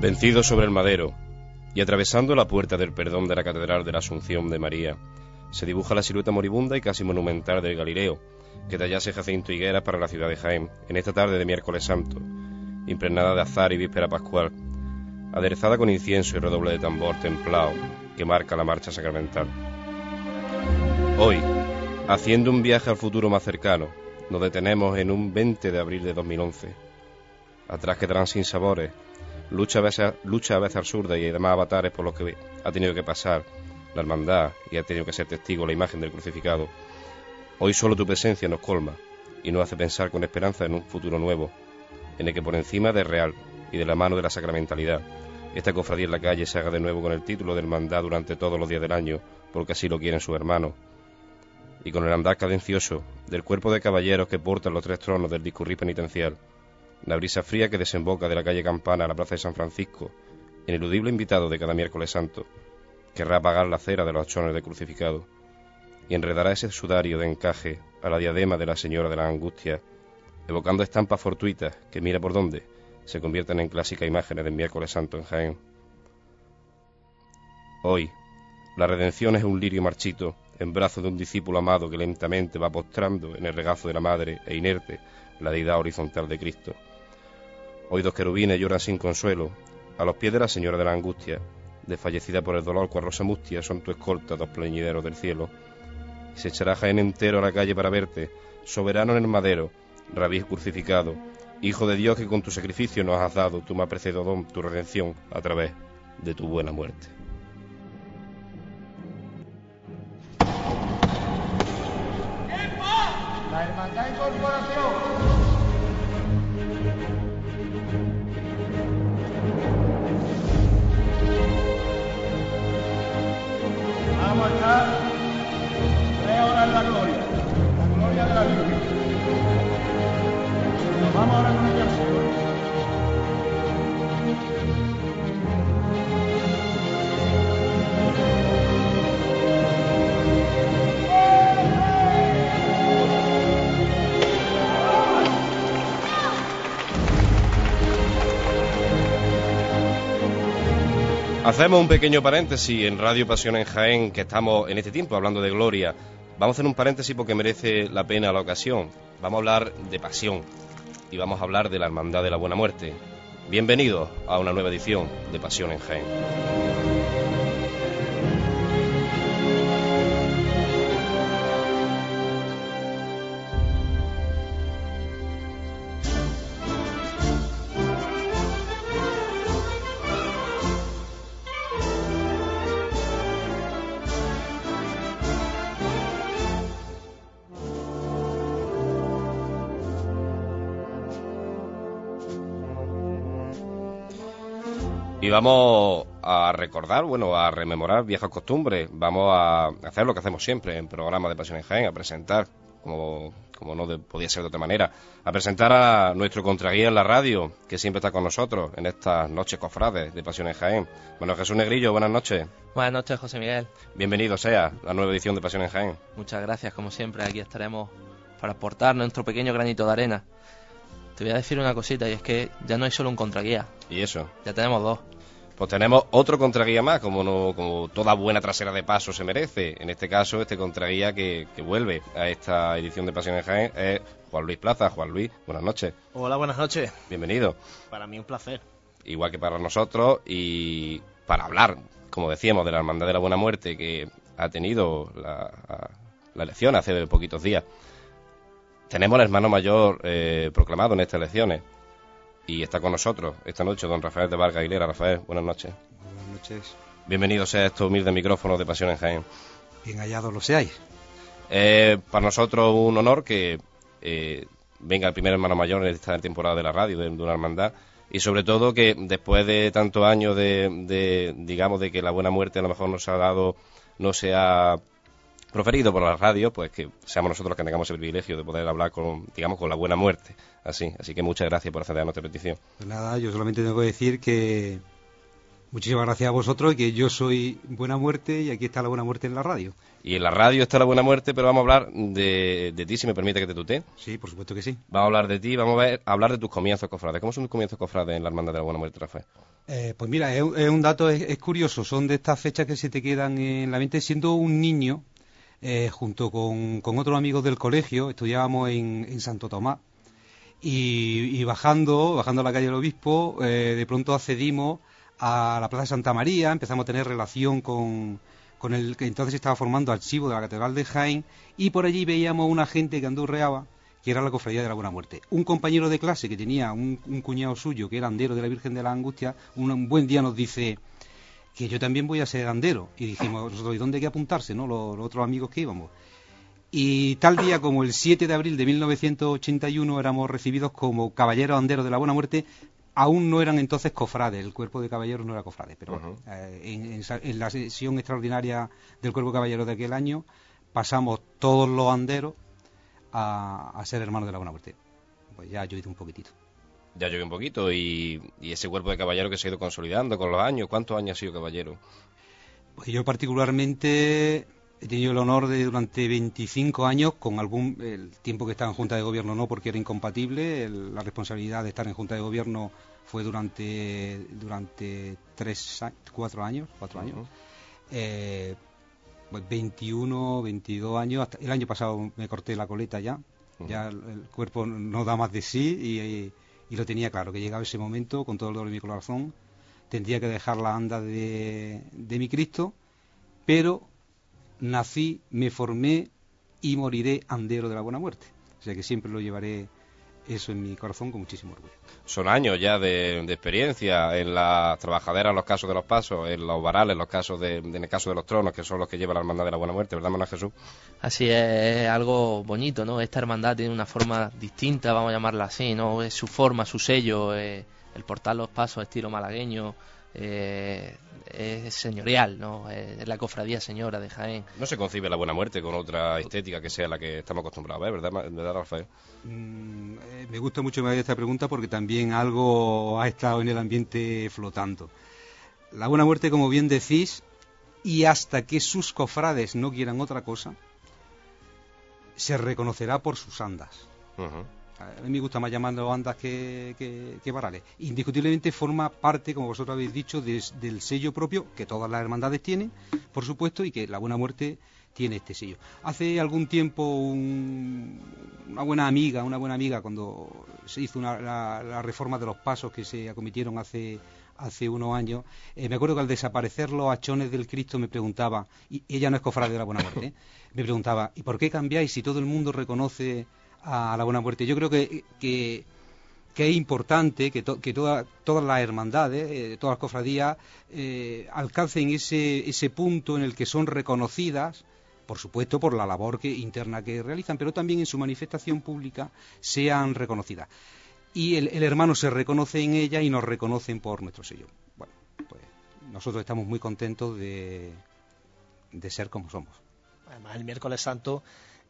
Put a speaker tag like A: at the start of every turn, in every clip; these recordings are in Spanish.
A: Vencido sobre el madero y atravesando la puerta del perdón de la Catedral de la Asunción de María, se dibuja la silueta moribunda y casi monumental del Galileo, que tallase Jacinto Higuera para la ciudad de Jaén, en esta tarde de miércoles santo, impregnada de azar y víspera pascual, aderezada con incienso y redoble de tambor templado que marca la marcha sacramental. Hoy, haciendo un viaje al futuro más cercano, nos detenemos en un 20 de abril de 2011. Atrás quedarán sin sabores lucha a veces, lucha a veces absurda y demás avatares por los que ha tenido que pasar la hermandad y ha tenido que ser testigo la imagen del crucificado. Hoy solo tu presencia nos colma y nos hace pensar con esperanza en un futuro nuevo, en el que por encima del real y de la mano de la sacramentalidad, esta cofradía en la calle se haga de nuevo con el título de hermandad durante todos los días del año, porque así lo quieren sus hermanos, y con el andar cadencioso del cuerpo de caballeros que portan los tres tronos del discurrir penitencial, la brisa fría que desemboca de la calle Campana a la plaza de San Francisco, ineludible invitado de cada miércoles santo, querrá apagar la cera de los achones de crucificado y enredará ese sudario de encaje a la diadema de la Señora de la Angustia, evocando estampas fortuitas que, mira por dónde, se convierten en clásicas imágenes del miércoles santo en Jaén. Hoy, la redención es un lirio marchito en brazos de un discípulo amado que lentamente va postrando en el regazo de la Madre e inerte la deidad horizontal de Cristo. Hoy dos querubines lloran sin consuelo, a los pies de la Señora de la Angustia, desfallecida por el dolor cual Rosa Mustia son tu escolta, dos pleñideros del cielo. Y se echará Jaén entero a la calle para verte, soberano en el madero, rabí crucificado, Hijo de Dios que con tu sacrificio nos has dado tu más preciado don, tu redención, a través de tu buena muerte. Hacemos un pequeño paréntesis en Radio Pasión en Jaén, que estamos en este tiempo hablando de gloria. Vamos a hacer un paréntesis porque merece la pena la ocasión. Vamos a hablar de pasión y vamos a hablar de la Hermandad de la Buena Muerte. Bienvenidos a una nueva edición de Pasión en Jaén. Y vamos a recordar, bueno, a rememorar viejas costumbres. Vamos a hacer lo que hacemos siempre en programas de Pasión en Jaén, a presentar, como, como no de- podía ser de otra manera, a presentar a nuestro contraguía en la radio, que siempre está con nosotros en estas noches cofrades de Pasión en Jaén. Bueno, Jesús Negrillo, buenas noches.
B: Buenas noches, José Miguel.
A: Bienvenido sea a la nueva edición de Pasión en Jaén.
B: Muchas gracias, como siempre. Aquí estaremos para aportar nuestro pequeño granito de arena. Te voy a decir una cosita, y es que ya no hay solo un contraguía,
A: Y eso.
B: ya tenemos dos.
A: Pues tenemos otro contraguía más, como, no, como toda buena trasera de paso se merece. En este caso, este contraguía que, que vuelve a esta edición de Pasión en Jaén es Juan Luis Plaza. Juan Luis, buenas noches.
C: Hola, buenas noches.
A: Bienvenido.
C: Para mí un placer.
A: Igual que para nosotros y para hablar, como decíamos, de la Hermandad de la Buena Muerte que ha tenido la, la elección hace poquitos días. Tenemos al hermano mayor eh, proclamado en estas elecciones y está con nosotros esta noche don Rafael de Vargas Aguilera. Rafael, buenas noches.
D: Buenas noches.
A: Bienvenido sea a estos humildes micrófonos de Pasión en Jaén.
D: Bien hallados lo seáis.
A: Eh, para nosotros un honor que eh, venga el primer hermano mayor en esta temporada de la radio, de, de una hermandad, y sobre todo que después de tantos años de, de, digamos, de que la buena muerte a lo mejor nos ha dado, no se ha proferido por la radio, pues que seamos nosotros los que tengamos el privilegio de poder hablar con, digamos, con la buena muerte. Así, así que muchas gracias por acceder a nuestra petición.
D: Pues nada, yo solamente tengo que decir que Muchísimas gracias a vosotros, que yo soy Buena Muerte y aquí está la Buena Muerte en la radio.
A: Y en la radio está la buena muerte, pero vamos a hablar de, de ti, si me permite que te tutee.
D: Sí, por supuesto que sí.
A: Vamos a hablar de ti, vamos a, ver, a hablar de tus comienzos, cofrades. ¿Cómo son tus comienzos, cofrades, en la Hermandad de la Buena Muerte, Rafael?
D: Eh, pues mira, es, es un dato, es, es curioso, son de estas fechas que se te quedan en la mente. Siendo un niño, eh, junto con, con otros amigos del colegio, estudiábamos en, en Santo Tomás, y, bajando, bajando a la calle del Obispo, eh, de pronto accedimos a la Plaza de Santa María, empezamos a tener relación con, el que entonces estaba formando archivo de la Catedral de Jaén, y por allí veíamos una gente que andurreaba, que era la Cofradía de la Buena Muerte. Un compañero de clase que tenía un, cuñado suyo, que era andero de la Virgen de la Angustia, un buen día nos dice que yo también voy a ser andero. Y dijimos, ¿y dónde hay que apuntarse? no los, los otros amigos que íbamos. Y tal día como el 7 de abril de 1981 éramos recibidos como caballeros anderos de la Buena Muerte. Aún no eran entonces cofrades, el cuerpo de caballeros no era cofrades, pero eh, en, en esa- en la sesión extraordinaria del cuerpo de caballeros de aquel año pasamos todos los anderos a, a ser hermanos de la Buena Muerte. Pues ya yo hice un poquitito.
A: Ya llovió un poquito y, y ese cuerpo de caballero que se ha ido consolidando con los años. ¿Cuántos años ha sido caballero?
D: Pues yo particularmente he tenido el honor de durante 25 años, con algún el tiempo que estaba en Junta de Gobierno no, porque era incompatible, el- la responsabilidad de estar en Junta de Gobierno fue durante durante tres, cuatro años, cuatro años. Eh, pues 21, 22 años. hasta- el año pasado me corté la coleta ya. Ya el, el cuerpo no da más de sí y, y lo tenía claro, que llegaba ese momento con todo el dolor de mi corazón. Tendría que dejar la anda de, de mi Cristo, pero nací, me formé y moriré andero de la buena muerte. O sea que siempre lo llevaré eso en mi corazón con muchísimo orgullo.
A: Son años ya de, de experiencia en las trabajaderas, en los casos de los pasos, en los varales, en los casos de, en el caso de los tronos, que son los que lleva la hermandad de la buena muerte, ¿verdad, Manuel Jesús?
B: Así es, es algo bonito, ¿no? Esta hermandad tiene una forma distinta, vamos a llamarla así, ¿no? Es su forma, su sello, eh, el portal Los Pasos, estilo malagueño, eh, es señorial, ¿no? Es la cofradía señora de Jaén.
A: No se concibe la buena muerte con otra estética que sea la que estamos acostumbrados a ver, ¿verdad, Ma- ¿verdad Rafael?
D: Mm, eh, me gusta mucho que me esta pregunta porque también algo ha estado en el ambiente flotando. La buena muerte, como bien decís, y hasta que sus cofrades no quieran otra cosa, se reconocerá por sus andas. A mí me gusta más llamarlo andas que, que, que varales. Indiscutiblemente forma parte, como vosotros habéis dicho, des- del sello propio que todas las hermandades tienen, por supuesto, y que la Buena Muerte tiene este sello. Hace algún tiempo un- una buena amiga, una buena amiga, cuando se hizo una- la, la reforma de los pasos que se acometieron hace hace unos años, eh, me acuerdo que al desaparecer los hachones del Cristo me preguntaba, y ella no es cofrade de la Buena Muerte, ¿eh? me preguntaba, ¿y por qué cambiáis si todo el mundo reconoce a la Buena Muerte? Yo creo que, que, es importante que, que toda- todas las hermandades, eh, todas las cofradías, eh, alcancen ese, ese punto en el que son reconocidas, por supuesto, por la labor que, interna que realizan, pero también en su manifestación pública sean reconocidas. Y el, el hermano se reconoce en ella y nos reconocen por nuestro sello. Bueno, pues nosotros estamos muy contentos de, de ser como somos.
C: Además, el miércoles santo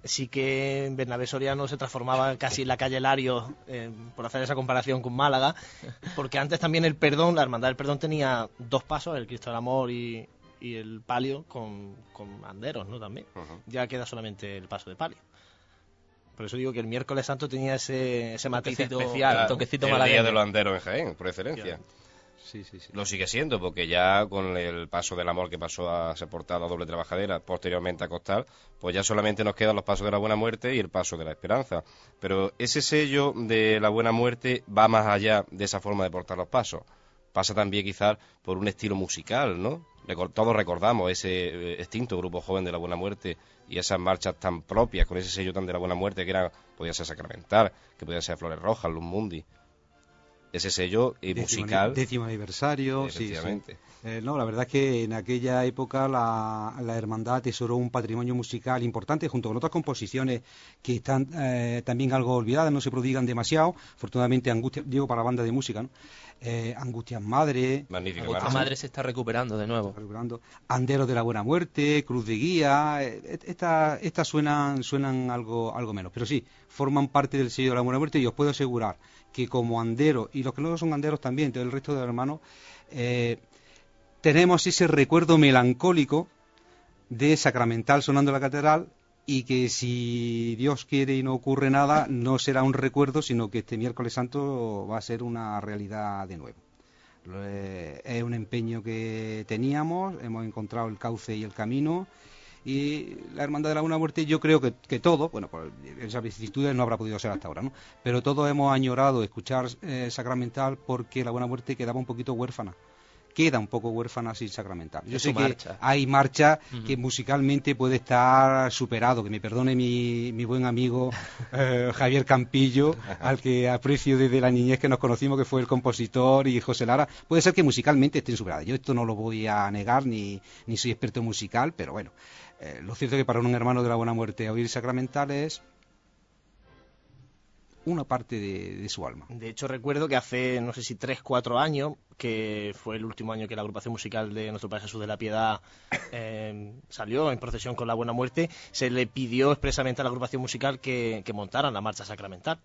C: sí que en Bernabé Soriano se transformaba casi en la calle Lario, eh, por hacer esa comparación con Málaga, porque antes también el perdón, la hermandad del perdón tenía dos pasos, el Cristo del Amor y, y el palio con, con anderos, ¿no? También. Ya queda solamente el paso de palio. Por eso digo que el miércoles santo tenía ese, ese matiz
B: Toquecito-
C: especial.
B: Claro. toquecito
A: el día de los anderos en Jaén, por excelencia.
D: Sí, sí, sí.
A: Lo sigue siendo, porque ya con el paso del amor que pasó a ser portado a doble trabajadera, posteriormente a costal, pues ya solamente nos quedan los pasos de la buena muerte y el paso de la esperanza. Pero ese sello de la buena muerte va más allá de esa forma de portar los pasos. Pasa también quizás por un estilo musical, ¿no? Todos recordamos ese eh, extinto grupo joven de la buena muerte y esas marchas tan propias, con ese sello tan de la buena muerte que era, podía ser sacramental, que podía ser Flores Rojas, Luz. Ese sello eh,
D: Décimo,
A: musical,
D: décimo aniversario, sí. Eh, no, la verdad es que en aquella época la, la hermandad atesoró un patrimonio musical importante junto con otras composiciones que están eh, también algo olvidadas, no se prodigan demasiado. Afortunadamente, Angustia, digo para banda de música, ¿no? Eh, Angustias Madre,
A: Magnífica
B: Angustia
A: marcha.
B: Madre se está recuperando de nuevo.
D: recuperando, Anderos de la Buena Muerte, Cruz de Guía, eh, estas estas suenan, suenan algo, algo menos, pero sí, forman parte del sello de la Buena Muerte y os puedo asegurar que como anderos, y los que no son anderos también, todo el resto de los hermanos, eh, tenemos ese recuerdo melancólico de Sacramental sonando la catedral y que si Dios quiere y no ocurre nada, no será un recuerdo, sino que este miércoles santo va a ser una realidad de nuevo. Eh, es un empeño que teníamos, hemos encontrado el cauce y el camino. Y la Hermandad de la Buena Muerte, yo creo que, que todo, bueno, pues esas vicisitudes no habrá podido ser hasta ahora, ¿no? Pero todos hemos añorado escuchar eh, Sacramental porque la Buena Muerte quedaba un poquito huérfana queda un poco huérfana sin sacramental. Yo sé que hay marcha que musicalmente puede estar superado, que me perdone mi, mi buen amigo eh, Javier Campillo, al que aprecio desde la niñez que nos conocimos, que fue el compositor, y José Lara, puede ser que musicalmente estén superadas. Yo esto no lo voy a negar, ni, ni soy experto musical, pero bueno, eh, lo cierto es que para un hermano de la buena muerte oír sacramental es una parte de, su alma.
C: De hecho, recuerdo que hace, no sé si tres, cuatro años, que fue el último año que la agrupación musical de nuestro Padre Jesús de la Piedad eh, salió en procesión con la Buena Muerte, se le pidió expresamente a la agrupación musical que, montaran la marcha sacramental.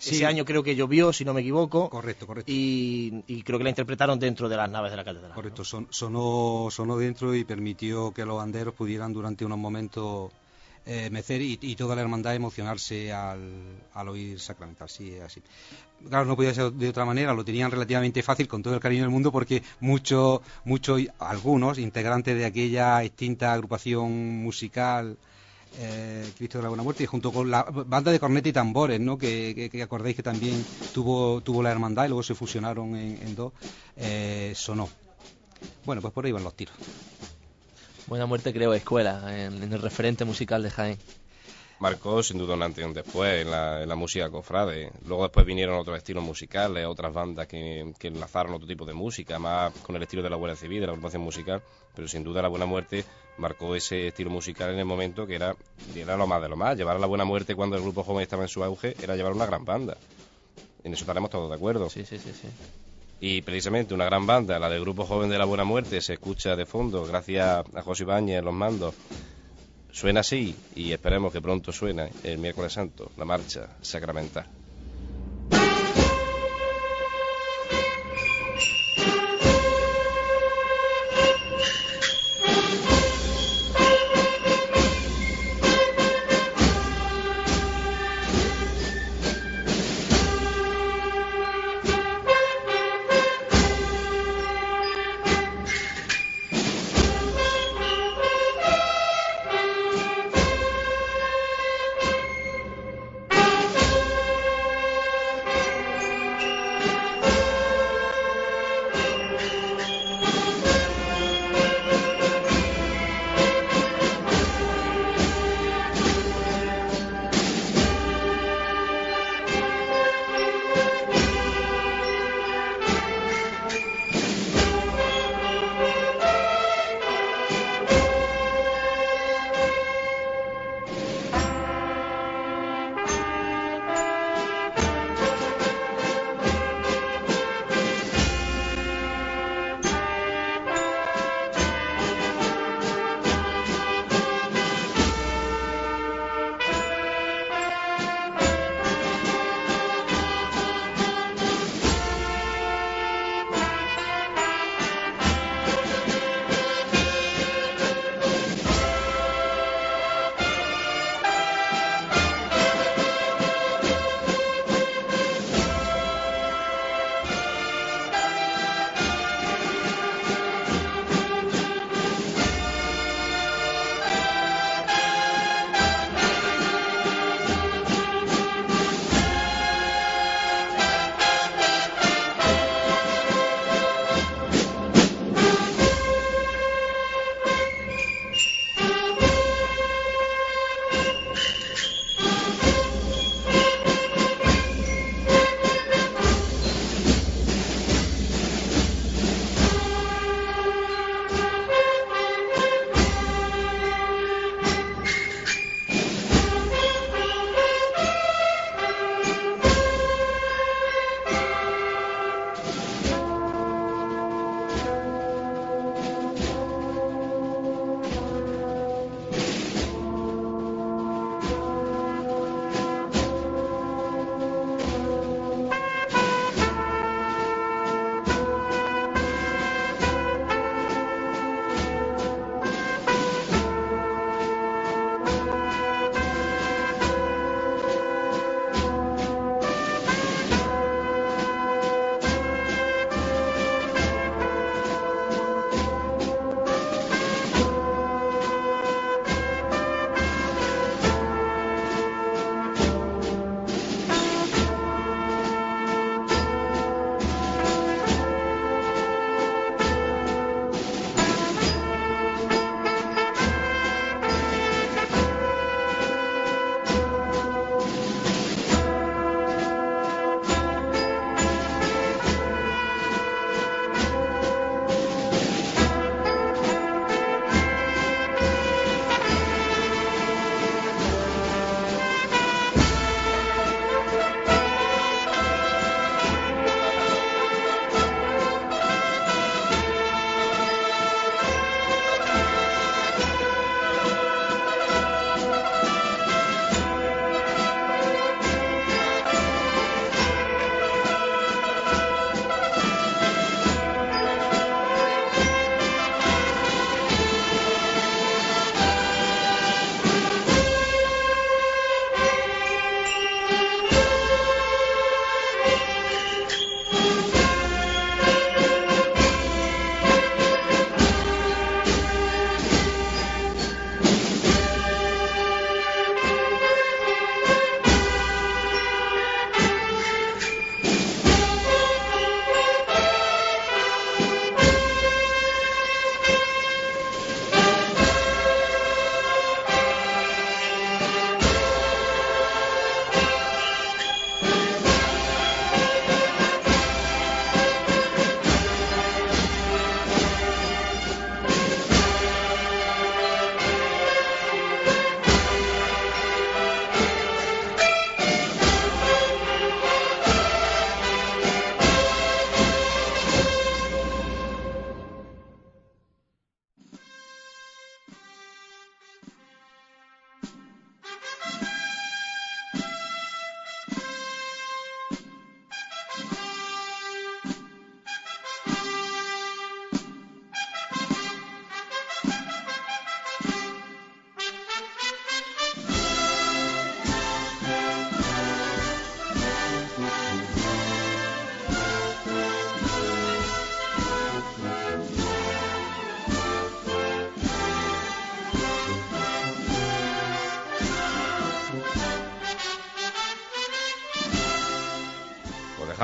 C: Ese año creo que llovió, si no me equivoco.
D: Correcto, correcto.
C: Y, creo que la interpretaron dentro de las naves de la catedral.
D: Correcto, sonó, sonó dentro y permitió que los banderos pudieran durante unos momentos eh, mecer y, toda la hermandad emocionarse al, al oír sacramental. Sí, así. Claro, no podía ser de otra manera, lo tenían relativamente fácil con todo el cariño del mundo porque muchos, muchos, algunos integrantes de aquella extinta agrupación musical eh, Cristo de la Buena Muerte, y junto con la banda de corneta y tambores, ¿no? que, que, acordéis que también tuvo, tuvo la hermandad y luego se fusionaron en, dos, eh, sonó. Bueno, pues por ahí van los tiros.
B: Buena Muerte creo escuela, en, el referente musical de Jaén.
A: Marcó sin duda un antes y un después en la, música cofrade. Luego después vinieron otros estilos musicales, otras bandas que, enlazaron otro tipo de música, más con el estilo de la Buena Civil, de la agrupación musical, pero sin duda la Buena Muerte marcó ese estilo musical en el momento que era, era lo más de lo más. Llevar a la Buena Muerte cuando el grupo joven estaba en su auge era llevar una gran banda. En eso estaremos todos de acuerdo.
B: Sí, sí, sí, sí.
A: Y precisamente una gran banda, la del Grupo Joven de la Buena Muerte, se escucha de fondo gracias a José Ibáñez los mandos. Suena así y esperemos que pronto suene el miércoles santo, la marcha sacramental.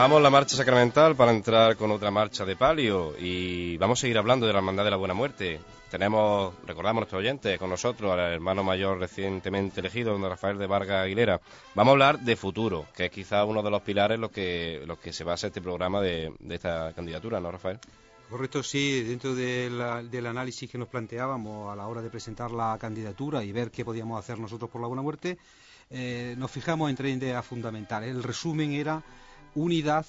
A: Dejamos la marcha sacramental para entrar con otra marcha de palio y vamos a seguir hablando de la Hermandad de la Buena Muerte. Tenemos, recordamos a nuestros oyentes, con nosotros al hermano mayor recientemente elegido, don Rafael de Vargas Aguilera. Vamos a hablar de futuro, que es quizá uno de los pilares en los que, los que se basa este programa de, esta candidatura, ¿no, Rafael?
D: Correcto, sí, dentro del análisis que nos planteábamos a la hora de presentar la candidatura y ver qué podíamos hacer nosotros por la Buena Muerte, eh, nos fijamos en tres ideas fundamentales. El resumen era unidad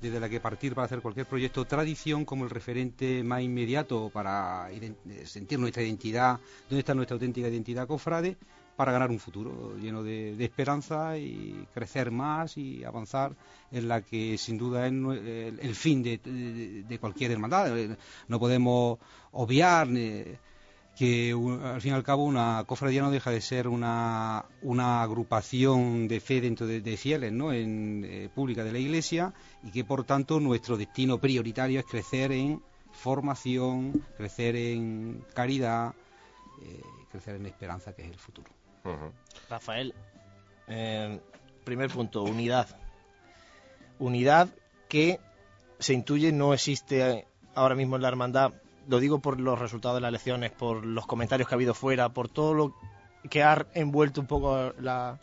D: desde la que partir para hacer cualquier proyecto, tradición como el referente más inmediato para eh, sentir nuestra identidad, dónde está nuestra auténtica identidad cofrade, para ganar un futuro lleno de, esperanza y crecer más y avanzar en la que sin duda es el, fin de, cualquier hermandad. Eh, no podemos obviar que al fin y al cabo una cofradía no deja de ser una, una agrupación de fe dentro de, fieles ¿no? en, eh, pública de la Iglesia y que por tanto nuestro destino prioritario es crecer en formación, crecer en caridad, eh, crecer en esperanza, que es el futuro.
C: Rafael, eh, primer punto, unidad. Unidad que se intuye no existe ahora mismo en la hermandad lo digo por los resultados de las elecciones, por los comentarios que ha habido fuera, por todo lo que ha envuelto un poco la,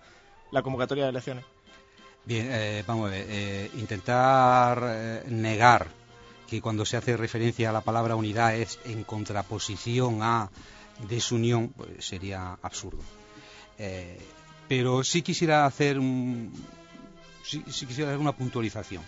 C: convocatoria de elecciones.
D: Bien, eh, vamos a ver, eh, intentar eh, negar que cuando se hace referencia a la palabra unidad es en contraposición a desunión, pues sería absurdo. pero sí quisiera hacer un, sí quisiera hacer una puntualización.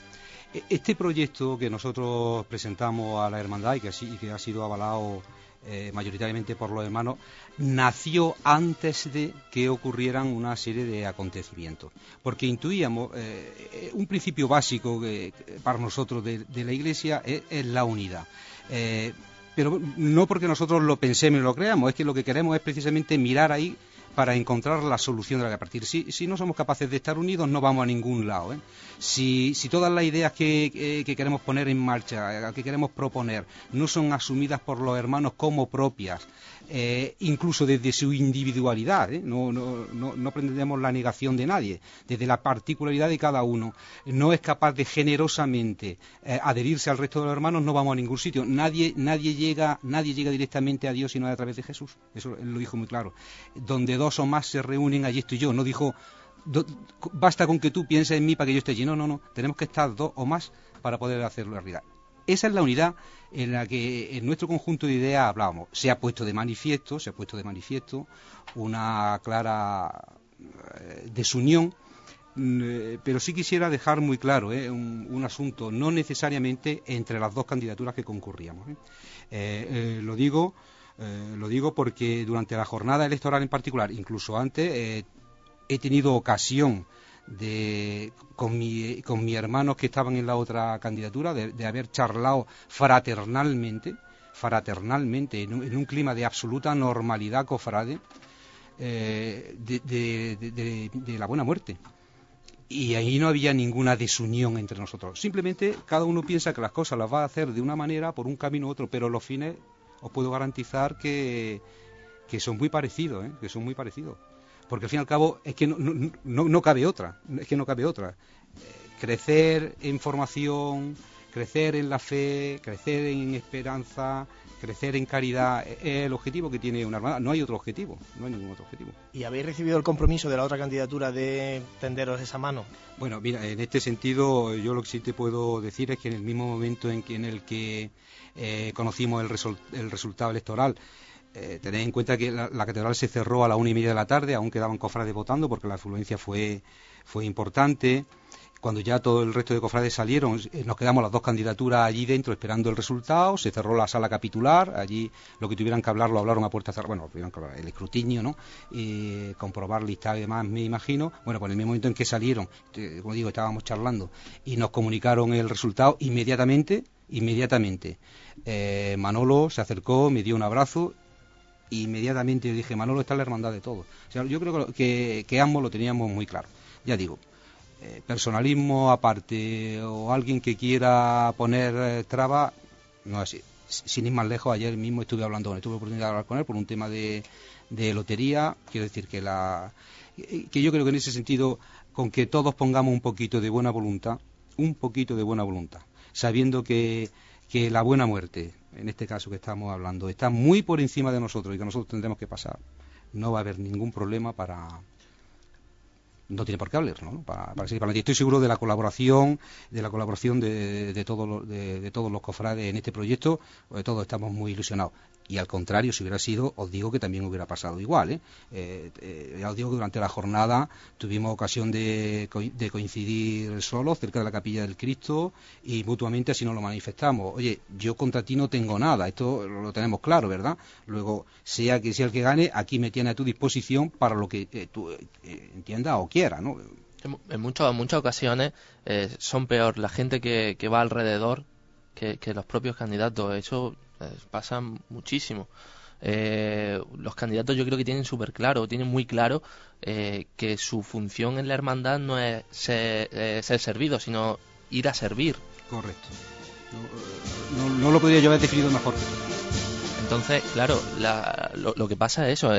D: Este proyecto que nosotros presentamos a la hermandad y que, ha sido avalado eh, mayoritariamente por los hermanos, nació antes de que ocurrieran una serie de acontecimientos. Porque intuíamos, eh, un principio básico para nosotros de, la Iglesia es, la unidad. Eh, pero no porque nosotros lo pensemos y lo creamos, es que lo que queremos es precisamente mirar ahí para encontrar la solución de la que partir. Si, si no somos capaces de estar unidos, no vamos a ningún lado. ¿eh? Si, si, todas las ideas que, eh, que, queremos poner en marcha, que queremos proponer, no son asumidas por los hermanos como propias, eh, incluso desde su individualidad. ¿eh? No, no, no, pretendemos la negación de nadie, desde la particularidad de cada uno. No es capaz de generosamente eh, adherirse al resto de los hermanos, no vamos a ningún sitio. Nadie, nadie, llega, nadie llega directamente a Dios sino a través de Jesús. Eso lo dijo muy claro. Donde dos o más se reúnen, allí estoy yo. No dijo, basta con que tú pienses en mí para que yo esté allí. No, no, no. Tenemos que estar dos o más para poder hacerlo realidad. Esa es la unidad en la que en nuestro conjunto de ideas hablábamos. Se ha puesto de manifiesto, se ha puesto de manifiesto una clara eh, desunión, mm, eh, pero sí quisiera dejar muy claro eh, un, asunto, no necesariamente entre las dos candidaturas que concurríamos. lo digo, lo digo porque durante la jornada electoral en particular, incluso antes, he tenido ocasión de, con, mi, con mis hermanos que estaban en la otra candidatura, de, haber charlado fraternalmente, fraternalmente, en un, clima de absoluta normalidad cofrade, eh, de, la buena muerte. Y ahí no había ninguna desunión entre nosotros. Simplemente cada uno piensa que las cosas las va a hacer de una manera, por un camino u otro, pero los fines os puedo garantizar que, que son muy parecidos, ¿eh? que son muy parecidos porque al fin y al cabo es que no, no, no cabe otra, es que no cabe otra. Eh, crecer en formación, crecer en la fe, crecer en esperanza, crecer en caridad es el objetivo que tiene una hermandad. No hay otro objetivo, no hay ningún otro objetivo.
C: ¿Y habéis recibido el compromiso de la otra candidatura de tenderos esa mano?
D: Bueno, mira, en este sentido yo lo que sí te puedo decir es que en el mismo momento en, que, en el que eh, conocimos el, el resultado electoral, eh, tened en cuenta que la, catedral se cerró a la una y media de la tarde, aún quedaban cofrades votando porque la afluencia fue, fue importante. Cuando ya todo el resto de cofrades salieron, eh, nos quedamos las dos candidaturas allí dentro esperando el resultado. Se cerró la sala capitular. Allí lo que tuvieran que hablar lo hablaron a puerta cerrada. Bueno, tuvieron el escrutinio, ¿no? Y comprobar lista y demás, me imagino. Bueno, pues en el mismo momento en que salieron, eh, como digo, estábamos charlando y nos comunicaron el resultado inmediatamente. Inmediatamente. Manolo se acercó, me dio un abrazo inmediatamente yo dije, Manolo está la hermandad de todos. O sea, yo creo que, que ambos lo teníamos muy claro. Ya digo, eh, personalismo aparte o alguien que quiera poner eh, traba, no así. Sin ir más lejos, ayer mismo estuve hablando con él, tuve oportunidad de hablar con él por un tema de, de lotería. Quiero decir que, la, que yo creo que en ese sentido, con que todos pongamos un poquito de buena voluntad, un poquito de buena voluntad, sabiendo que, que la buena muerte, en este caso que estamos hablando, está muy por encima de nosotros y que nosotros tendremos que pasar, no va a haber ningún problema para, no tiene por qué hablar, ¿no? Para, para seguir para Estoy seguro de la colaboración, de la colaboración de, de, todos los, de, de, todos los cofrades en este proyecto, de todos estamos muy ilusionados. Y al contrario, si hubiera sido, os digo que también hubiera pasado igual. ¿eh? Eh, eh, ya os digo que durante la jornada tuvimos ocasión de, de, coincidir solos cerca de la capilla del Cristo y mutuamente así nos lo manifestamos. Oye, yo contra ti no tengo nada, esto lo tenemos claro, ¿verdad? Luego, sea que sea el que gane, aquí me tiene a tu disposición para lo que eh, tú entiendas o quieras, ¿no?
B: En, en, muchas, en muchas ocasiones son peor la gente que, va alrededor que, los propios candidatos. Eso pasa muchísimo. Eh, los candidatos yo creo que tienen súper claro, tienen muy claro eh, que su función en la hermandad no es ser, eh, ser servido, sino ir a servir.
D: Correcto. No, no, no, lo podría yo haber definido mejor.
B: Entonces, claro, la, lo, lo, que pasa es eso.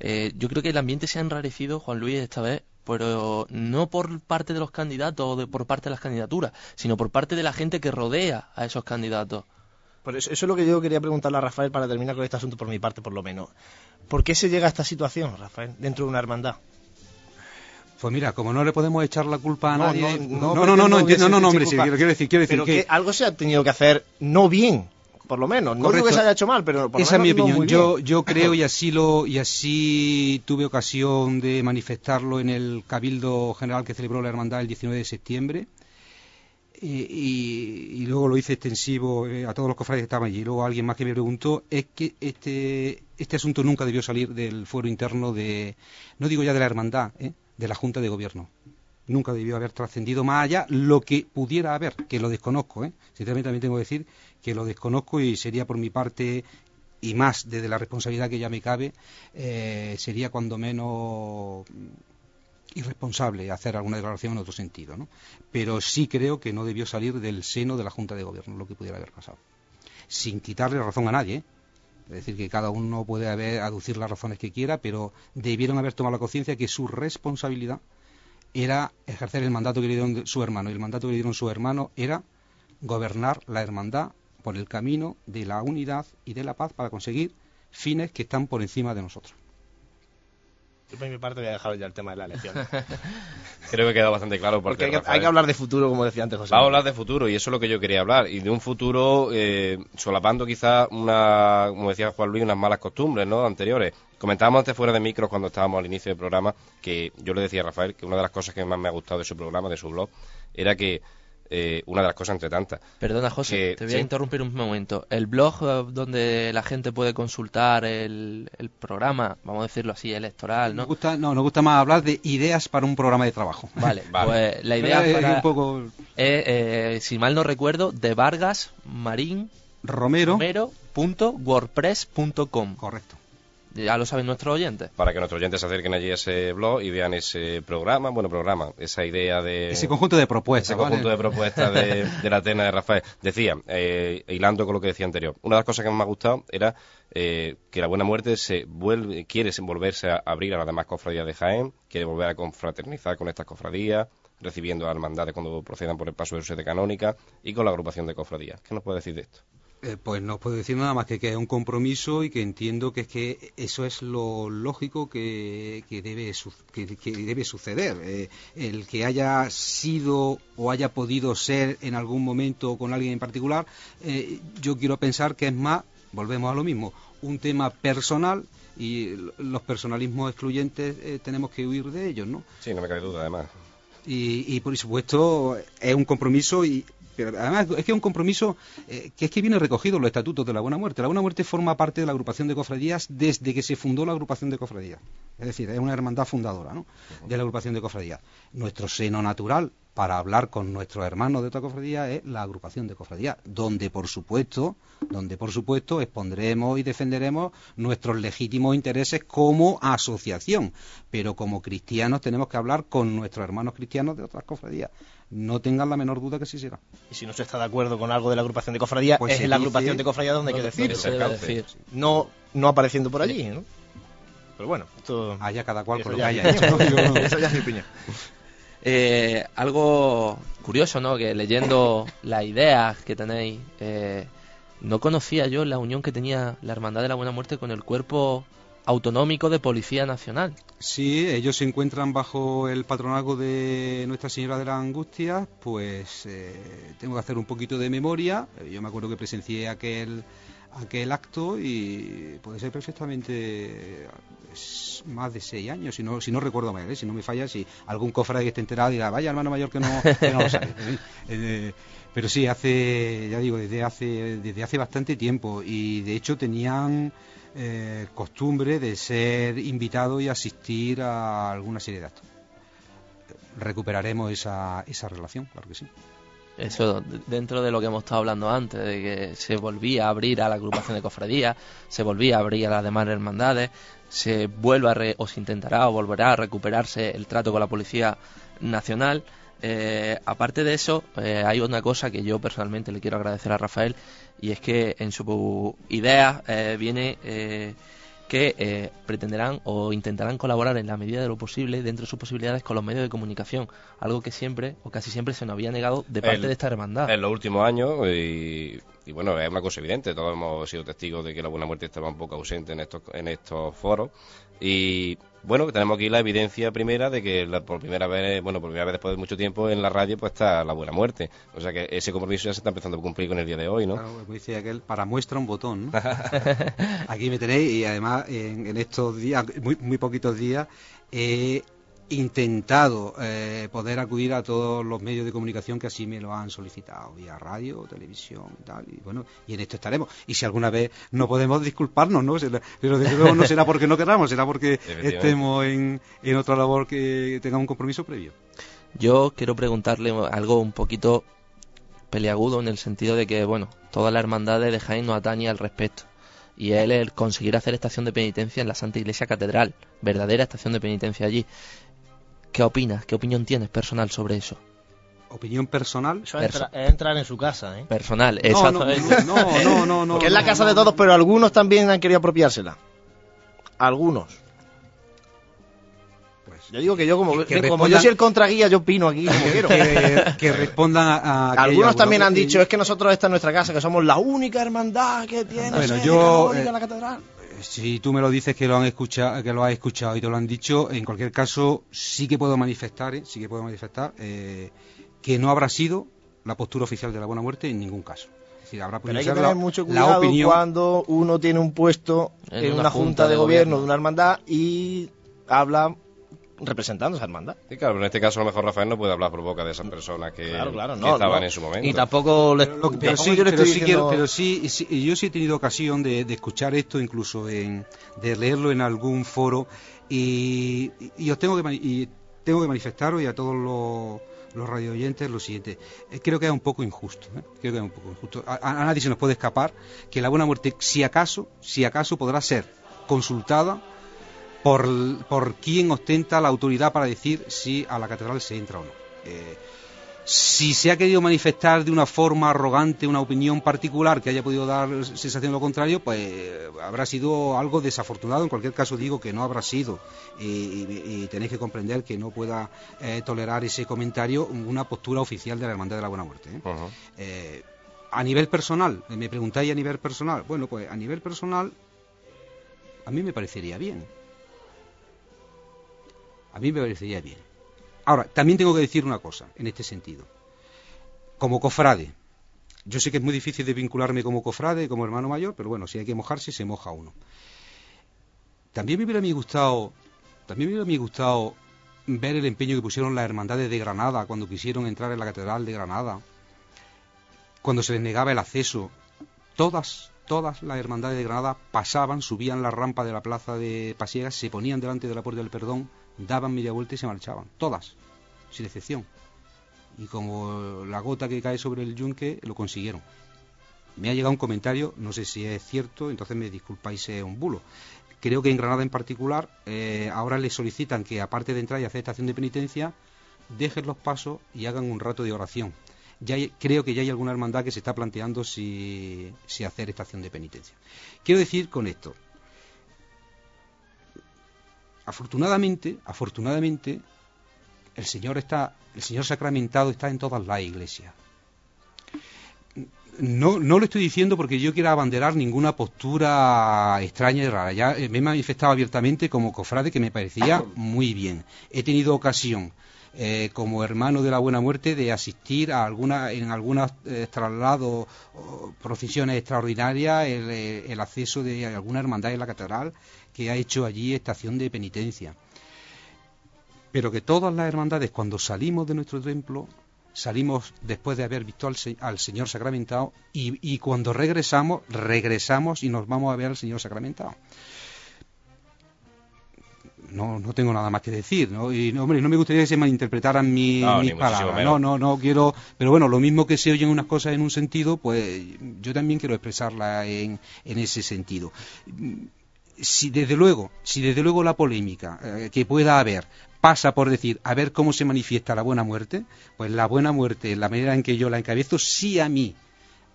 B: Eh, yo creo que el ambiente se ha enrarecido, Juan Luis, esta vez, pero no por parte de los candidatos o de, por parte de las candidaturas, sino por parte de la gente que rodea a esos candidatos.
C: Por eso, eso, es lo que yo quería preguntarle a Rafael para terminar con este asunto por mi parte, por lo menos. ¿Por qué se llega a esta situación, Rafael, dentro de una hermandad?
D: Pues mira, como no le podemos echar la culpa a no, nadie. No, no, no, no, no, no, no, no, hombre, sí, quiero, quiero decir, quiero decir
C: pero
D: que...
C: que algo se ha tenido que hacer no bien, por lo menos. No Correcto. digo que se haya hecho mal, pero por
D: esa
C: lo
D: es mi opinión.
C: No
D: yo, yo creo y así lo y así tuve ocasión de manifestarlo en el cabildo general que celebró la hermandad el 19 de septiembre. Y, y, y, luego lo hice extensivo eh, a todos los cofrades que estaban allí. Y luego alguien más que me preguntó es que este, este asunto nunca debió salir del fuero interno de, no digo ya de la hermandad, ¿eh? de la Junta de Gobierno. Nunca debió haber trascendido más allá lo que pudiera haber, que lo desconozco. ¿eh? Sinceramente también tengo que decir que lo desconozco y sería por mi parte y más desde la responsabilidad que ya me cabe, eh, sería cuando menos irresponsable hacer alguna declaración en otro sentido, ¿no? Pero sí creo que no debió salir del seno de la Junta de Gobierno lo que pudiera haber pasado, sin quitarle razón a nadie. Es decir, que cada uno puede haber, aducir las razones que quiera, pero debieron haber tomado la conciencia que su responsabilidad era ejercer el mandato que le dieron su hermano. Y el mandato que le dieron su hermano era gobernar la hermandad por el camino de la unidad y de la paz para conseguir fines que están por encima de nosotros.
C: Yo por mi parte voy a dejar ya el tema de la elección.
A: Creo que queda bastante claro. Porque,
C: porque hay, que, hay, que, hablar de futuro, como decía antes José.
A: Vamos a hablar de futuro y eso es lo que yo quería hablar. Y de un futuro eh, solapando quizás una, como decía Juan Luis, unas malas costumbres ¿no? anteriores. Comentábamos antes fuera de micro cuando estábamos al inicio del programa que yo le decía a Rafael que una de las cosas que más me ha gustado de su programa, de su blog, era que eh, una de las cosas entre tantas.
B: Perdona, José, que, te voy ¿sí? a interrumpir un momento. El blog donde la gente puede consultar el, el, programa, vamos a decirlo así, electoral, ¿no?
D: Nos gusta, no, nos gusta más hablar de ideas para un programa de trabajo.
B: Vale, vale. pues la idea
D: es,
B: para,
D: un poco...
B: es, eh, si mal no recuerdo, de Vargas Marín
D: Romero.
B: Romero.wordpress.com.
D: Correcto
B: ya lo saben nuestros oyentes.
A: Para que nuestros oyentes se acerquen allí a ese blog y vean ese programa, bueno, programa, esa idea de...
D: Ese conjunto de propuestas.
A: Ese ¿vale? conjunto de propuestas de, de, la tena de Rafael. Decía, eh, hilando con lo que decía anterior, una de las cosas que más me ha gustado era eh, que la Buena Muerte se vuelve, quiere volverse a abrir a las demás cofradías de Jaén, quiere volver a confraternizar con estas cofradías, recibiendo a hermandades cuando procedan por el paso de su sede canónica y con la agrupación de cofradías. ¿Qué nos puede decir de esto?
D: Eh, pues no puedo decir nada más que que es un compromiso y que entiendo que es que eso es lo lógico que, que, debe, que, que debe, suceder. Eh, el que haya sido o haya podido ser en algún momento con alguien en particular, eh, yo quiero pensar que es más, volvemos a lo mismo, un tema personal y los personalismos excluyentes tenemos que huir de ellos, ¿no?
A: Sí, no me cabe duda, además.
D: Y, y por supuesto es un compromiso y pero además es que es un compromiso eh, que es que viene recogido en los estatutos de la Buena Muerte. La Buena Muerte forma parte de la agrupación de cofradías desde que se fundó la agrupación de cofradías. Es decir, es una hermandad fundadora de la agrupación de cofradías. Nuestro seno natural para hablar con nuestros hermanos de otra cofradía es la agrupación de cofradías, donde por supuesto, donde por supuesto expondremos y defenderemos nuestros legítimos intereses como asociación, pero como cristianos tenemos que hablar con nuestros hermanos cristianos de otras cofradías. No tengan la menor duda que sí será.
C: Y si no se está de acuerdo con algo de la agrupación de cofradías, pues es en la agrupación de cofradías donde hay que decir.
B: decir.
C: No, no apareciendo por allí, ¿no? Pero bueno, esto...
D: Allá cada cual
C: eso
D: por lo
C: ya,
D: que haya hecho.
C: eso ya es mi opinión.
B: Eh, algo curioso, ¿no? Que leyendo las ideas que tenéis, eh, no conocía yo la unión que tenía la Hermandad de la Buena Muerte con el cuerpo autonómico de Policía Nacional.
D: Sí, ellos se encuentran bajo el patronazgo de Nuestra Señora de la Angustia, pues eh, tengo que hacer un poquito de memoria. Yo me acuerdo que presencié aquel aquel acto y puede ser perfectamente más de seis años, si no, si no recuerdo mal, ¿eh? si no me falla, si algún cofre que esté enterado dirá, vaya hermano mayor que no, lo sabe. ¿eh? Eh, pero sí, hace, ya digo, desde hace, desde hace bastante tiempo y de hecho tenían costumbre de ser invitados y asistir a alguna serie de actos. Recuperaremos esa, esa relación, claro que sí.
B: Eso dentro de lo que hemos estado hablando antes, de que se volvía a abrir a la agrupación de cofradías, se volvía a abrir a las demás hermandades, se vuelva o se intentará o volverá a recuperarse el trato con la Policía Nacional. Eh, aparte de eso, eh, hay una cosa que yo personalmente le quiero agradecer a Rafael y es que en su idea eh, viene que eh, pretenderán o intentarán colaborar en la medida de lo posible, dentro de sus posibilidades, con los medios de comunicación, algo que siempre o casi siempre se nos había negado de parte de esta hermandad.
A: En los últimos años, y, bueno, es una cosa evidente, todos hemos sido testigos de que la Buena Muerte estaba un poco ausente en estos, en estos foros, y bueno, tenemos aquí la evidencia primera de que por primera vez, bueno, por primera vez después de mucho tiempo en la radio pues está la buena muerte. O sea que ese compromiso ya se está empezando a cumplir con el día de hoy, ¿no?
D: Claro, como dice aquel, para muestra un botón, ¿no? aquí me tenéis y además en, estos días, muy, muy poquitos días, eh, intentado eh, poder acudir a todos los medios de comunicación que así me lo han solicitado, vía radio, televisión y tal, y bueno, y en esto estaremos. Y si alguna vez no podemos disculparnos, ¿no? Pero desde luego no será porque no queramos, será porque estemos en, en otra labor que tenga un compromiso previo.
B: Yo quiero preguntarle algo un poquito peleagudo en el sentido de que, bueno, toda la hermandad de Jaén no atañe al respecto. Y él el conseguir hacer estación de penitencia en la Santa Iglesia Catedral, verdadera estación de penitencia allí. ¿Qué opinas? ¿Qué opinión tienes personal sobre eso?
D: opinión personal.
C: Eso es, entrar en su casa, ¿eh?
B: Personal,
D: no, No, no, no, no,
C: Porque es la casa de todos, pero algunos también han querido apropiársela. Algunos. Pues, yo digo que yo como, como yo soy el contraguía, yo opino aquí como quiero.
D: Que, respondan a,
C: Algunos también han dicho, es que nosotros esta es nuestra casa, que somos la única hermandad que tiene
D: bueno, yo, la eh, catedral si tú me lo dices que lo han escuchado, que lo has escuchado y te lo han dicho, en cualquier caso sí que puedo manifestar, ¿eh? sí que puedo manifestar eh, que no habrá sido la postura oficial de la buena muerte en ningún caso.
C: Es decir, habrá Pero hay que tener mucho cuidado cuando uno tiene un puesto en, una, junta, de, gobierno de una hermandad y habla representando esa hermandad.
A: Sí, claro, pero en este caso a lo mejor Rafael no puede hablar por boca de esas personas que, estaban en su momento.
C: Y tampoco
D: pero, sí, yo pero sí, yo sí he tenido ocasión de, escuchar esto, incluso en, de leerlo en algún foro, y, os tengo que, y tengo que manifestaros y a todos los los radio oyentes lo siguiente. Eh, creo que es un poco injusto. ¿eh? Creo que es un poco injusto. A, nadie se nos puede escapar que la buena muerte, si acaso, si acaso podrá ser consultada por, por quien ostenta la autoridad para decir si a la catedral se entra o no. Eh, si se ha querido manifestar de una forma arrogante una opinión particular que haya podido dar sensación de lo contrario, pues habrá sido algo desafortunado. En cualquier caso digo que no habrá sido. Y, tenéis que comprender que no pueda eh, tolerar ese comentario una postura oficial de la Hermandad de la Buena Muerte. ¿eh? a nivel personal, me preguntáis a nivel personal. Bueno, pues a nivel personal, a mí me parecería bien a mí me parecería bien. Ahora, también tengo que decir una cosa en este sentido. Como cofrade, yo sé que es muy difícil de vincularme como cofrade, como hermano mayor, pero bueno, si hay que mojarse, se moja uno. También me hubiera gustado, también me hubiera gustado ver el empeño que pusieron las hermandades de Granada cuando quisieron entrar en la catedral de Granada, cuando se les negaba el acceso. Todas, todas las hermandades de Granada pasaban, subían la rampa de la plaza de Pasiegas, se ponían delante de la puerta del perdón daban media vuelta y se marchaban, todas, sin excepción. Y como la gota que cae sobre el yunque, lo consiguieron. Me ha llegado un comentario, no sé si es cierto, entonces me disculpáis, es un bulo. Creo que en Granada en particular, eh, ahora le solicitan que aparte de entrar y hacer estación de penitencia, dejen los pasos y hagan un rato de oración. Ya creo que ya hay alguna hermandad que se está planteando si, si hacer estación de penitencia. Quiero decir con esto, afortunadamente, afortunadamente, el Señor está, el Señor sacramentado está en todas las iglesias. No, no lo estoy diciendo porque yo quiera abanderar ninguna postura extraña y rara. Ya eh, me he manifestado abiertamente como cofrade que me parecía muy bien. He tenido ocasión eh, como hermano de la Buena Muerte de asistir a alguna, en algunos eh, traslados o procesiones extraordinarias el, eh, el acceso de alguna hermandad en la catedral que ha hecho allí estación de penitencia. Pero que todas las hermandades cuando salimos de nuestro templo salimos después de haber visto al, se- al Señor sacramentado y, y cuando regresamos, regresamos y nos vamos a ver al Señor sacramentado no, no tengo nada más que decir, ¿no? Y, hombre, no me gustaría que se malinterpretaran mi-
A: No, ni
D: mis palabras. No, no, no quiero... Pero bueno, lo mismo que se oyen unas cosas en un sentido, pues yo también quiero expresarla en, en ese sentido. Si desde luego, si desde luego la polémica eh, que pueda haber pasa por decir a ver cómo se manifiesta la buena muerte, pues la buena muerte, la manera en que yo la encabezo, sí a mí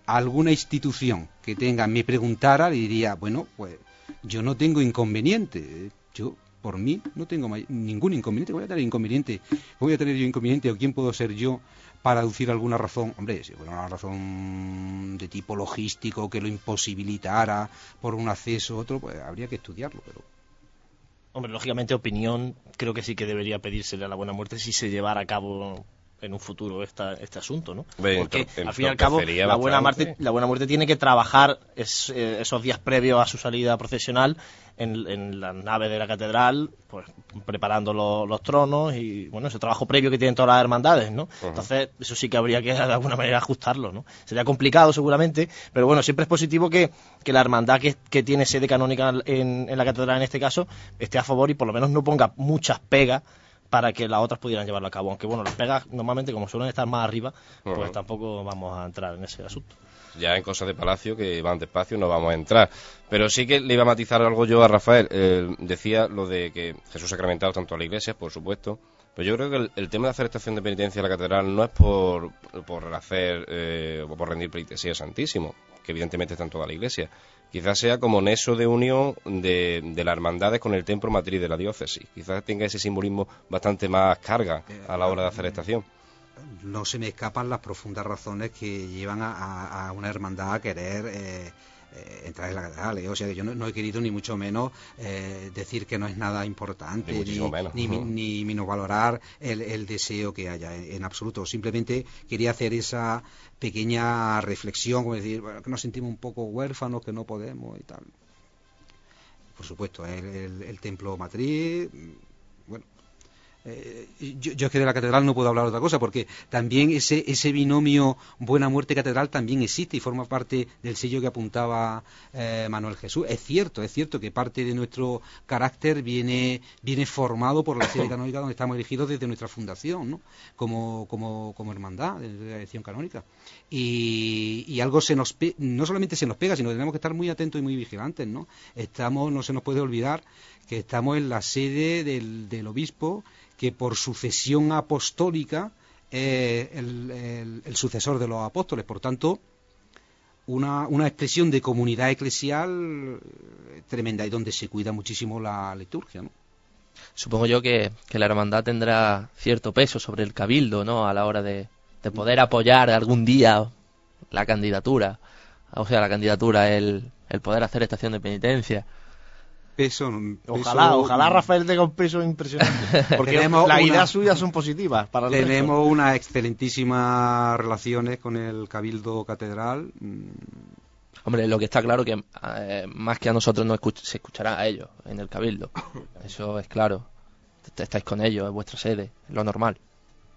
D: alguna institución que tenga me preguntara, le diría, bueno, pues yo no tengo inconveniente. Yo, por mí, no tengo ningún inconveniente. Voy a tener inconveniente. Voy a tener yo inconveniente o quién puedo ser yo para aducir alguna razón. Hombre, si fuera una razón de tipo logístico que lo imposibilitara por un acceso u otro, pues habría que estudiarlo. Pero
C: Hombre, lógicamente opinión creo que sí que debería pedírsele a la buena muerte si se llevara a cabo en un futuro esta, este asunto, ¿no? Porque al fin y al cabo la buena, muerte, la buena muerte tiene que trabajar es- eh, esos días previos a su salida procesional en, en la nave de la catedral, pues preparando lo- los tronos y bueno, ese trabajo previo que tienen todas las hermandades, ¿no? Entonces, eso sí que habría que de alguna manera ajustarlo, ¿no? Sería complicado seguramente, pero bueno, siempre es positivo que, que la hermandad que, que tiene sede canónica en, en la catedral en este caso esté a favor y por lo menos no ponga muchas pegas para que las otras pudieran llevarlo a cabo. Aunque bueno, las pegas normalmente como suelen estar más arriba, pues tampoco vamos a entrar en ese asunto.
A: ya en cosas de Palacio que van despacio no vamos a entrar. Pero sí que le iba a matizar algo yo a Rafael. Eh, decía lo de que Jesús sacramentado tanto a la iglesia, por supuesto. Pero yo creo que el, el tema de hacer estación de penitencia en la catedral no es por, por hacer eh, o por rendir pleitesía al Santísimo, que evidentemente está en toda la iglesia. Quizás sea como nexo de unión de, de las hermandades con el templo matriz de la diócesis. Quizás tenga ese simbolismo bastante más carga a la hora de hacer estación.
D: no se me escapan las profundas razones que llevan a, a- a una hermandad a querer eh, eh, entrar en la catedral. ¿eh? O sea, que yo no, no he querido ni mucho menos eh, decir que no es nada importante,
A: Ni
D: ni,
A: Ujú.
D: ni minusvalorar el, el deseo que haya en, en absoluto. Simplemente quería hacer esa pequeña reflexión, como decir, bueno, que nos sentimos un poco huérfanos, que no podemos y tal. Por supuesto, el, el- el templo matriz, eh, yo, yo es que de la catedral no puedo hablar otra cosa porque también ese, ese binomio buena muerte catedral también existe y forma parte del sello que apuntaba eh, Manuel Jesús. Es cierto, es cierto que parte de nuestro carácter viene, viene formado por la sede canónica donde estamos elegidos desde nuestra fundación, ¿no? como, como, como hermandad de la elección canónica. Y, y algo se nos pe- no solamente se nos pega, sino que tenemos que estar muy atentos y muy vigilantes. ¿no? Estamos, no se nos puede olvidar que estamos en la sede del, del obispo que por sucesión apostólica es el, sucesor de los apóstoles. Por tanto, una, expresión de comunidad eclesial eh, tremenda y donde se cuida muchísimo la liturgia. ¿no?
B: Supongo yo que, que la hermandad tendrá cierto peso sobre el cabildo, ¿no? A la hora de, de poder apoyar algún día la candidatura. O sea, la candidatura, el, el poder hacer estación de penitencia.
D: Peso,
C: Ojalá,
D: peso-
C: ojalá Rafael tenga un peso impresionante. Porque
D: Tenemos
C: las
D: una-
C: ideas suyas son positivas. Para.
D: Tenemos unas excelentísimas relaciones con el Cabildo Catedral. mm,
B: Hombre, lo que está claro que eh, más que a nosotros no escuch- se escuchará a ellos en el cabildo. Eso es claro. Est- Estáis con ellos, es vuestra sede, es lo normal.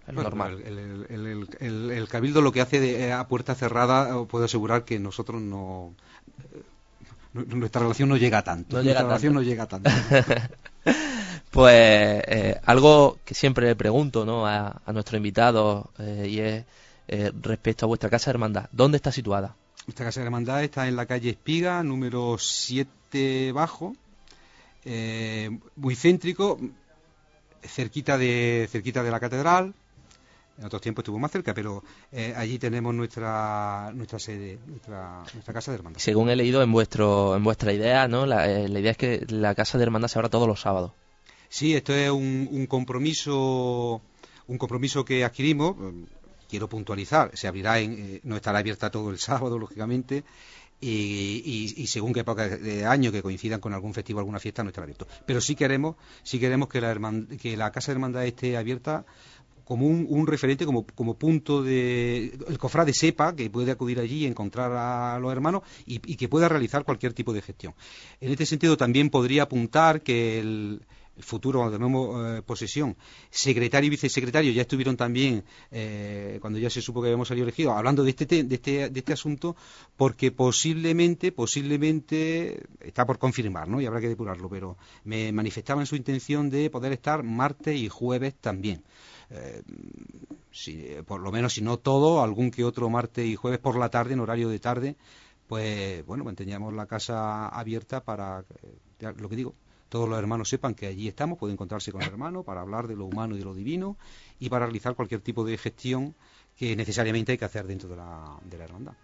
B: Es lo
D: Bueno,
B: normal.
D: El, el- el- el- el- el Cabildo lo que hace de- eh, a puerta cerrada, os puedo asegurar que nosotros no. Nu- Nuestra relación no llega tanto.
B: No
D: nuestra
B: llega
D: relación
B: tanto.
D: no llega tanto.
B: Pues eh, algo que siempre le pregunto ¿no? a, a nuestros invitados eh, y es eh, respecto a vuestra casa de hermandad. ¿Dónde está situada?
D: Nuestra casa de hermandad está en la calle Espiga, número 7 bajo, muy céntrico, cerquita de, cerquita de la catedral. En otros tiempos estuvo más cerca, pero eh, allí tenemos nuestra, nuestra sede, nuestra, nuestra casa de hermandad.
B: Según he leído en vuestro en vuestra idea, ¿no? La, eh, la idea es que la casa de hermandad se abra todos los sábados.
D: Sí, esto es un, un compromiso un compromiso que adquirimos, quiero puntualizar, se abrirá en, eh, no estará abierta todo el sábado, lógicamente, y, según qué época de año que coincidan con algún festivo, alguna fiesta, no estará abierto. Pero sí queremos, sí queremos que la, que la Casa de Hermandad esté abierta como un, referente, como, como, punto de... el cofrade sepa que puede acudir allí y encontrar a los hermanos y, que pueda realizar cualquier tipo de gestión. En este sentido también podría apuntar que el, futuro, cuando tenemos eh, posesión, secretario y vicesecretario ya estuvieron también, eh, cuando ya se supo que habíamos salido elegidos, hablando de este, de este, de este asunto, porque posiblemente, posiblemente, está por confirmar, ¿no? Y habrá que depurarlo, pero me manifestaban su intención de poder estar martes y jueves también. Eh, si, por lo menos si no todo, algún que otro martes y jueves por la tarde, en horario de tarde, pues bueno, manteníamos la casa abierta para, lo que digo, todos los hermanos sepan que allí estamos, pueden encontrarse con el hermano para hablar de lo humano y de lo divino y para realizar cualquier tipo de gestión que necesariamente hay que hacer dentro de la, de la hermandad.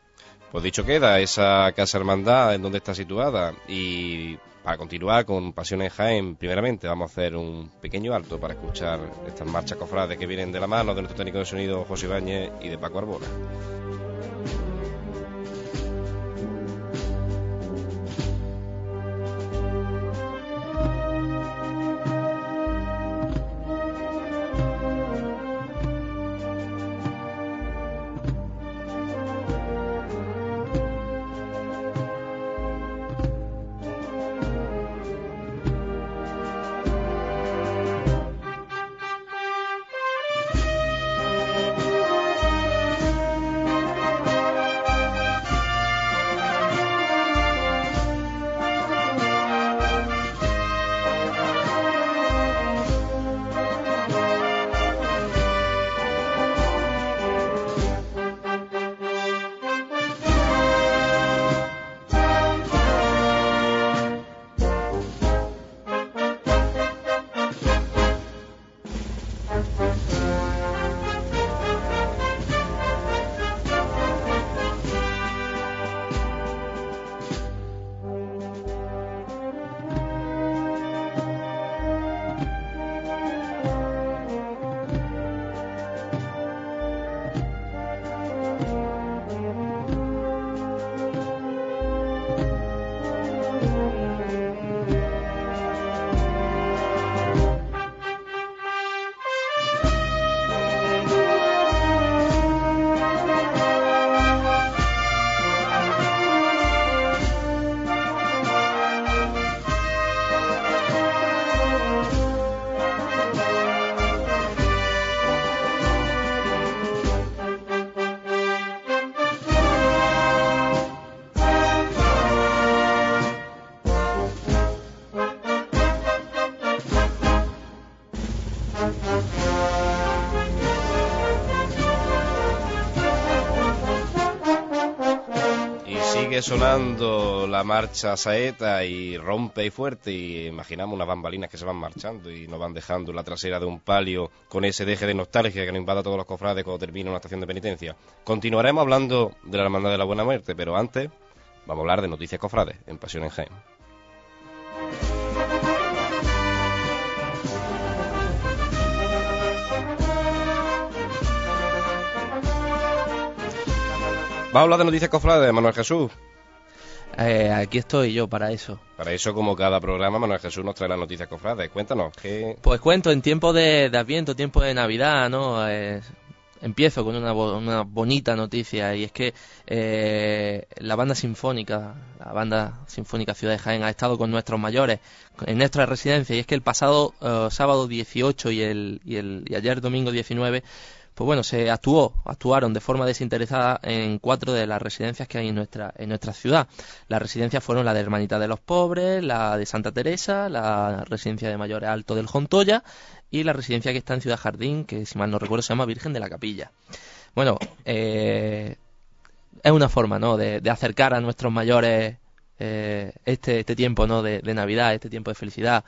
A: Pues dicho queda, esa casa hermandad en donde está situada y para continuar con Pasiones Jaén, primeramente vamos a hacer un pequeño alto para escuchar estas marchas cofrades que vienen de la mano de nuestro técnico de sonido José Ibáñez y de Paco Arbona. Sonando la marcha saeta y rompe y fuerte y imaginamos unas bambalinas que se van marchando y nos van dejando la trasera de un palio con ese deje de nostalgia que nos invada a todos los cofrades cuando termina una estación de penitencia. Continuaremos hablando de la Hermandad de la Buena Muerte, pero antes vamos a hablar de noticias cofrades en Pasión en Jaén. Vamos a hablar de noticias cofrades, Manuel Jesús.
B: Eh, aquí estoy yo para eso.
A: Para eso, como cada programa, Manuel Jesús nos trae las noticias cofrades. Cuéntanos, ¿qué...?
B: Pues cuento, en tiempo de, Adviento, tiempo de Navidad, ¿no? Eh, empiezo con una, una, bonita noticia y es que eh, la banda sinfónica, la banda sinfónica Ciudad de Jaén ha estado con nuestros mayores en nuestra residencia y es que el pasado sábado 18 y, el, y, el, y ayer domingo 19 pues bueno, se actuó, actuaron de forma desinteresada en cuatro de las residencias que hay en nuestra, en nuestra ciudad. Las residencias fueron la de Hermanita de los Pobres, la de Santa Teresa, la residencia de mayores Alto del Jontoya y la residencia que está en Ciudad Jardín, que si mal no recuerdo se llama Virgen de la Capilla. Bueno, eh, es una forma, ¿no?, de, acercar a nuestros mayores eh, este, este tiempo, ¿no?, de Navidad, este tiempo de felicidad.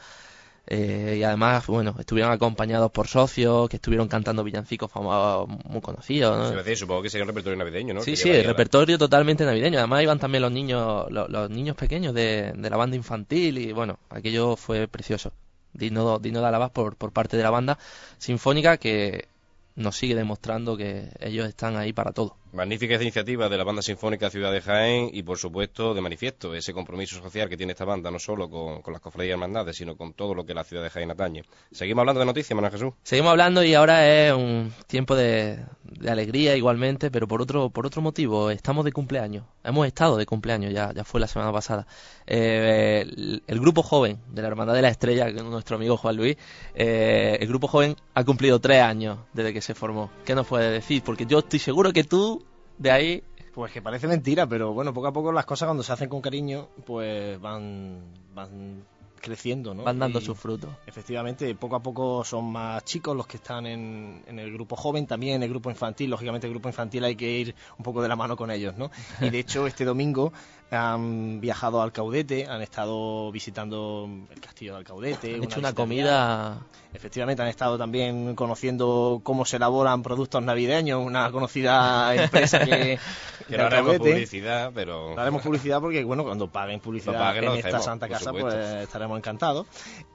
B: Eh, y además, bueno, estuvieron acompañados por socios que estuvieron cantando villancicos muy conocidos.
A: ¿no? supongo que sería un repertorio navideño, ¿no?
B: Sí, sí, el repertorio totalmente navideño. Además iban también los niños, los, niños pequeños de, la banda infantil y bueno, aquello fue precioso. Digno, digno de alabar por, por parte de la banda sinfónica que nos sigue demostrando que ellos están ahí para todo.
A: Magnífica iniciativa de la Banda Sinfónica Ciudad de Jaén y, por supuesto, de manifiesto ese compromiso social que tiene esta banda, no solo con, las cofradías y hermandades, sino con todo lo que la Ciudad de Jaén atañe. Seguimos hablando de noticias, Manuel Jesús.
B: Seguimos hablando y ahora es un tiempo de, alegría igualmente, pero por otro, por otro motivo. Estamos de cumpleaños. Hemos estado de cumpleaños, ya, ya fue la semana pasada. Eh, el, grupo joven de la Hermandad de la Estrella, nuestro amigo Juan Luis, eh, el grupo joven ha cumplido tres años desde que se formó. ¿Qué nos puede decir? Porque yo estoy seguro que tú de ahí
C: pues que parece mentira, pero bueno, poco a poco las cosas cuando se hacen con cariño, pues van, van creciendo, ¿no?
B: Van dando sus frutos.
C: Efectivamente, poco a poco son más chicos los que están en, en, el grupo joven, también en el grupo infantil. Lógicamente, el grupo infantil hay que ir un poco de la mano con ellos, ¿no? Y de hecho, este domingo han viajado al Caudete, han estado visitando el castillo del Caudete.
B: Han hecho una comida.
C: Efectivamente, han estado también conociendo cómo se elaboran productos navideños, una conocida empresa que.
A: que no haremos publicidad, pero.
C: No haremos publicidad porque, bueno, cuando paguen publicidad en esta santa casa, pues estaremos encantados.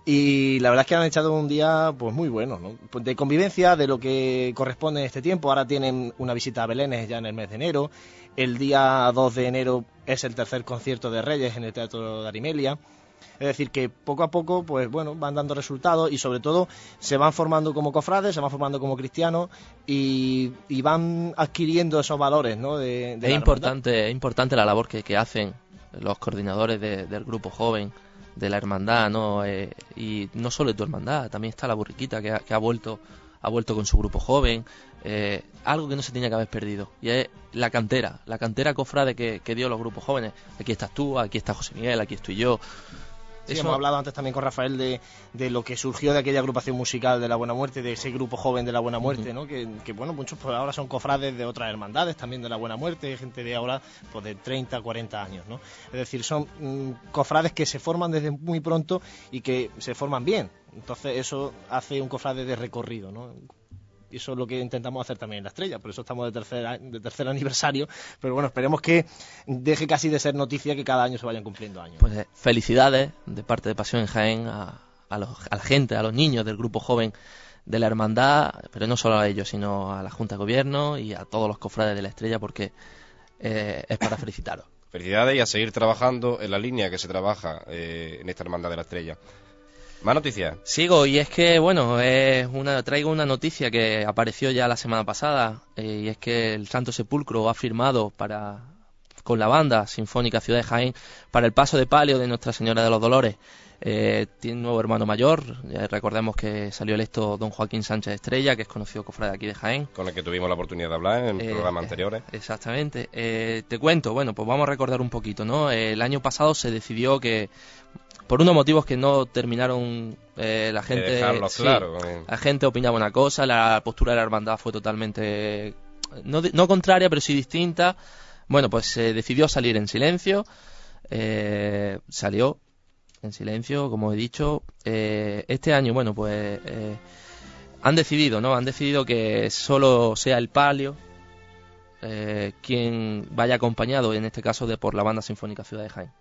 C: Y la verdad es que han echado un día, pues muy bueno, ¿no? Pues de convivencia, de lo que corresponde en este tiempo. Ahora tienen una visita a Belénes ya en el mes de enero el día 2 de enero es el tercer concierto de Reyes en el Teatro de Arimelia. Es decir, que poco a poco, pues bueno, van dando resultados y sobre todo se van formando como cofrades, se van formando como cristianos y, van adquiriendo esos valores, ¿no? De,
B: es, importante, es importante la labor que, hacen los coordinadores del grupo joven, de la hermandad, ¿no? Eh, y no solo de tu hermandad, también está la burriquita que que ha vuelto ha vuelto con su grupo joven, eh, algo que no se tenía que haber perdido, y es la cantera, la cantera cofrade que, que dio los grupos jóvenes. Aquí estás tú, aquí está José Miguel, aquí estoy yo.
C: Hemos hablado antes también con Rafael de, de, lo que surgió de aquella agrupación musical de la Buena Muerte, de ese grupo joven de la Buena Muerte, ¿no? Que, bueno, muchos pues ahora son cofrades de otras hermandades también de la Buena Muerte, gente de ahora pues de 30, 40 años, ¿no? Es decir, son mm, cofrades que se forman desde muy pronto y que se forman bien. Entonces eso hace un cofrade de recorrido, ¿no? Y eso es lo que intentamos hacer también en la estrella, por eso estamos de tercer, de tercer aniversario, pero bueno, esperemos que deje casi de ser noticia que cada año se vayan cumpliendo años.
B: Pues eh, felicidades de parte de Pasión en Jaén a, la gente, a los niños del grupo joven de la hermandad, pero no solo a ellos, sino a la Junta de Gobierno y a todos los cofrades de la estrella, porque eh, es para felicitaros.
A: Felicidades y a seguir trabajando en la línea que se trabaja eh, en esta hermandad de la estrella. Más noticias.
B: Sigo, y es que, bueno, es una, traigo una noticia que apareció ya la semana pasada, eh, y es que el Santo Sepulcro ha firmado para, con la banda Sinfónica Ciudad de Jaén para el paso de palio de Nuestra Señora de los Dolores. Eh, tiene un nuevo hermano mayor, recordemos que salió electo don Joaquín Sánchez Estrella, que es conocido cofrade de aquí de Jaén.
A: Con el que tuvimos la oportunidad de hablar en eh, programas anteriores.
B: Exactamente. te cuento, bueno, pues vamos a recordar un poquito, ¿no? el año pasado se decidió que por unos motivos que no terminaron eh, la gente
A: claro,
B: la gente opinaba una cosa la postura de la hermandad fue totalmente no, no contraria pero sí distinta. Bueno pues se decidió salir en silencio eh, salió en silencio como he dicho eh, este año bueno pues han decidido no han decidido que solo sea el palio quien vaya acompañado en este caso de por la banda sinfónica Ciudad de Jaén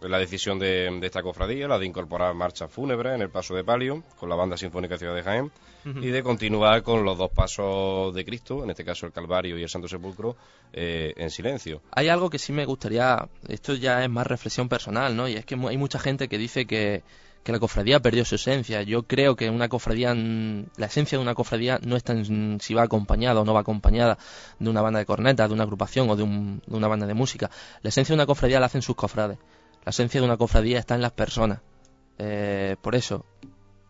A: la decisión de, esta cofradía, la de incorporar marcha fúnebre en el paso de palio con la banda sinfónica Ciudad de Jaén y de continuar con los dos pasos de Cristo, en este caso el Calvario y el Santo Sepulcro, eh, en silencio.
B: Hay algo que sí me gustaría, esto ya es más reflexión personal, ¿no? Y es que hay mucha gente que dice que, que la cofradía perdió su esencia. Yo creo que una cofradía, la esencia de una cofradía no está en si va acompañada o no va acompañada de una banda de cornetas, de una agrupación o de, una banda de música. La esencia de una cofradía la hacen sus cofrades. La esencia de una cofradía está en las personas. Eh, por eso,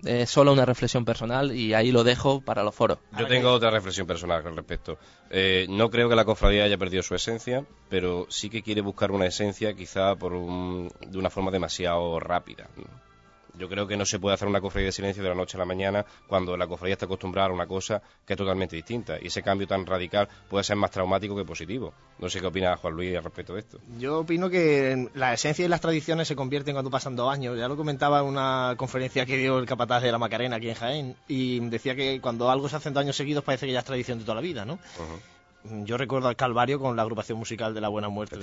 B: es solo una reflexión personal y ahí lo dejo para los foros.
A: Yo tengo otra reflexión personal al respecto. Eh, no creo que la cofradía haya perdido su esencia, pero sí que quiere buscar una esencia quizá por de una forma demasiado rápida. Yo creo que no se puede hacer una cofradía de silencio de la noche a la mañana cuando la cofradía está acostumbrada a una cosa que es totalmente distinta. Y ese cambio tan radical puede ser más traumático que positivo. No sé qué opina Juan Luis al respecto de esto.
C: Yo opino que la esencia y las tradiciones se convierten cuando pasan dos años. Ya lo comentaba en una conferencia que dio el capataz de la Macarena aquí en Jaén. Y decía que cuando algo se hace en dos años seguidos parece que ya es tradición de toda la vida, ¿no? Yo recuerdo al Calvario con la agrupación musical de la Buena Muerte.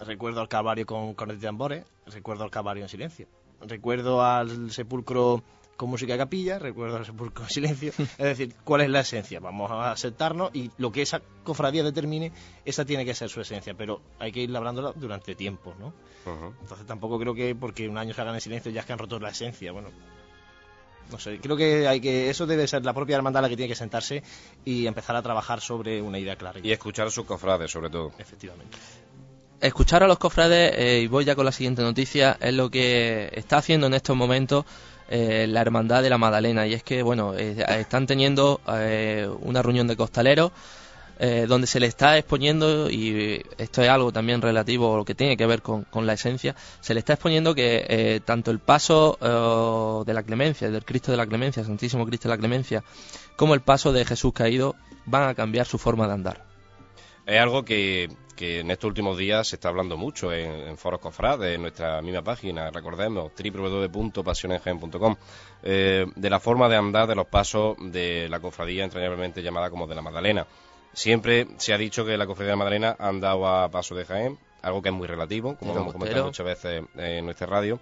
C: Recuerdo al Calvario con Cornet de Tambores. Recuerdo al Calvario en silencio recuerdo al sepulcro con música de capilla, recuerdo el sepulcro en silencio. Es decir, ¿cuál es la esencia? Vamos a aceptarnos y lo que esa cofradía determine, esa tiene que ser su esencia, pero hay que ir labrándola durante tiempo, ¿no? Entonces tampoco creo que porque un año se hagan en silencio ya es que han roto la esencia, bueno. No sé, creo que hay que eso debe ser la propia hermandad la que tiene que sentarse y empezar a trabajar sobre una idea clara.
A: Y escuchar a sus cofrades, sobre todo.
C: Efectivamente.
B: Escuchar a los cofrades, eh, y voy ya con la siguiente noticia, es lo que está haciendo en estos momentos eh, la Hermandad de la Madalena. Y es que, bueno, eh, están teniendo eh, una reunión de costaleros eh, donde se le está exponiendo, y esto es algo también relativo lo que tiene que ver con, con la esencia, se le está exponiendo que eh, tanto el paso eh, de la clemencia, del Cristo de la clemencia, Santísimo Cristo de la clemencia, como el paso de Jesús caído van a cambiar su forma de andar.
A: Es algo que, que en estos últimos días se está hablando mucho en, en foros cofrades, en nuestra misma página, recordemos, www.pasionengen.com, eh, de la forma de andar de los pasos de la cofradía entrañablemente llamada como de la Magdalena. Siempre se ha dicho que la cofradía de la Magdalena ha andado a paso de Jaén, algo que es muy relativo, como hemos comentado muchas veces en nuestra radio,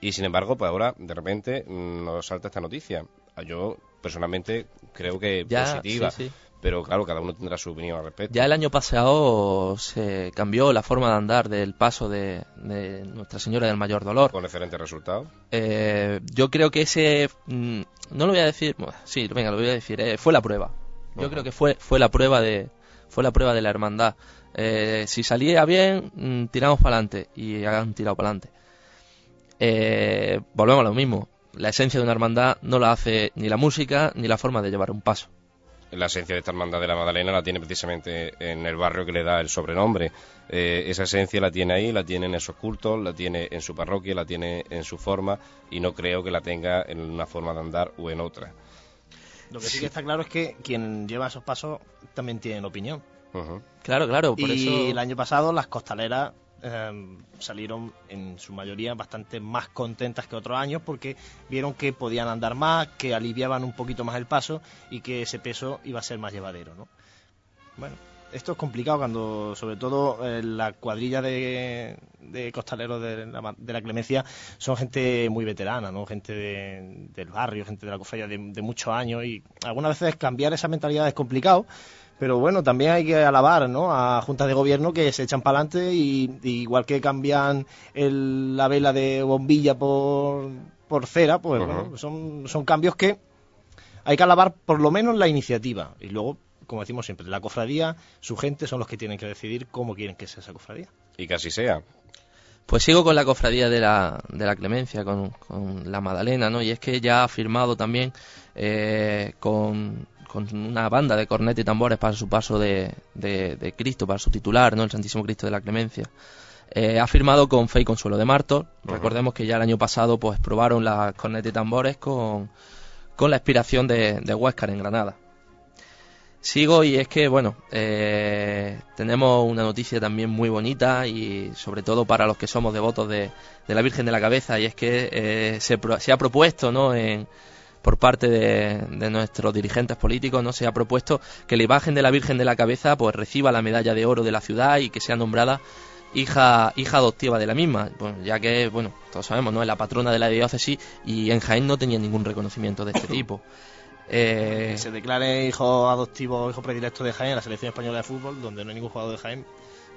A: y sin embargo, pues ahora de repente mm, nos salta esta noticia. Yo personalmente creo que
B: Ya,
A: positiva,
B: sí, sí.
A: Pero claro, cada uno tendrá su opinión al respecto.
B: Ya el año pasado se cambió la forma de andar del paso de, de Nuestra Señora del Mayor Dolor.
A: Con excelentes resultados.
B: Eh, yo creo que ese, mm, no lo voy a decir, bueno, sí, venga, lo voy a decir, eh, fue la prueba. Yo creo que fue, fue la prueba de, fue la prueba de la hermandad. Eh, si salía bien, mm, tiramos para adelante y han tirado para adelante. Eh, volvemos a lo mismo. La esencia de una hermandad no la hace ni la música ni la forma de llevar un paso.
A: La esencia de esta hermandad de la Magdalena la tiene precisamente en el barrio que le da el sobrenombre. Eh, esa esencia la tiene ahí, la tiene en esos cultos, la tiene en su parroquia, la tiene en su forma y no creo que la tenga en una forma de andar o en otra.
C: Lo que sí que está claro es que quien lleva esos pasos también tiene opinión.
B: Claro, claro, por
C: y
B: eso.
C: el año pasado las costaleras eh, salieron en su mayoría bastante más contentas que otros años porque vieron que podían andar más, que aliviaban un poquito más el paso y que ese peso iba a ser más llevadero, ¿no? Bueno, esto es complicado cuando, sobre todo, eh, la cuadrilla de, de costaleros de la, de la Clemencia son gente muy veterana, ¿no? Gente de- del barrio, gente de la cofradía de muchos años y algunas veces cambiar esa mentalidad es complicado. Pero bueno, también hay que alabar ¿no? a juntas de gobierno que se echan para adelante y, y igual que cambian el- la vela de bombilla por, por cera, pues bueno, son, son cambios que hay que alabar por lo menos la iniciativa. Y luego, como decimos siempre, la cofradía, su gente son los que tienen que decidir cómo quieren que sea esa cofradía.
A: Y que así sea.
B: Pues sigo con la cofradía de la, de la Clemencia, con, con la Madalena, ¿no? Y es que ya ha firmado también eh, con, con una banda de cornetas y tambores para su paso de, de- de Cristo, para su titular, ¿no? El Santísimo Cristo de la Clemencia. Eh, ha firmado con Fe y Consuelo de Martor. Recordemos que ya el año pasado pues probaron las cornetas y tambores con, con la expiración de, de Huéscar en Granada. Sigo y es que, bueno, eh, tenemos una noticia también muy bonita y sobre todo para los que somos devotos de, de la Virgen de la Cabeza y es que eh, se, se ha propuesto, ¿no? En, por parte de, de nuestros dirigentes políticos, ¿no? Se ha propuesto que la imagen de la Virgen de la Cabeza pues reciba la medalla de oro de la ciudad y que sea nombrada hija, hija adoptiva de la misma, pues, ya que, bueno, todos sabemos, ¿no? Es la patrona de la diócesis y en Jaén no tenía ningún reconocimiento de este tipo. Eh,
C: Que se declare hijo adoptivo, hijo predilecto de Jaén en la selección española de fútbol, donde no hay ningún jugador de Jaén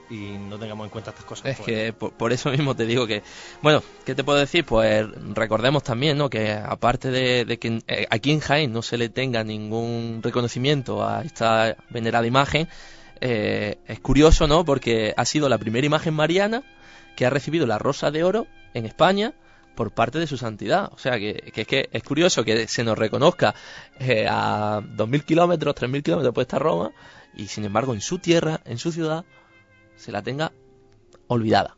C: y no tengamos en cuenta estas cosas.
B: Es
C: pues,
B: que por, por eso mismo te digo que, bueno, ¿qué te puedo decir? Pues recordemos también, ¿no? Que aparte de, de que eh, aquí en Jaén no se le tenga ningún reconocimiento a esta venerada imagen, eh, es curioso, ¿no? Porque ha sido la primera imagen mariana que ha recibido la Rosa de Oro en España por parte de su santidad. O sea, que, que es que es curioso que se nos reconozca eh, a 2.000 kilómetros, 3.000 kilómetros de esta Roma, y sin embargo en su tierra, en su ciudad, se la tenga olvidada.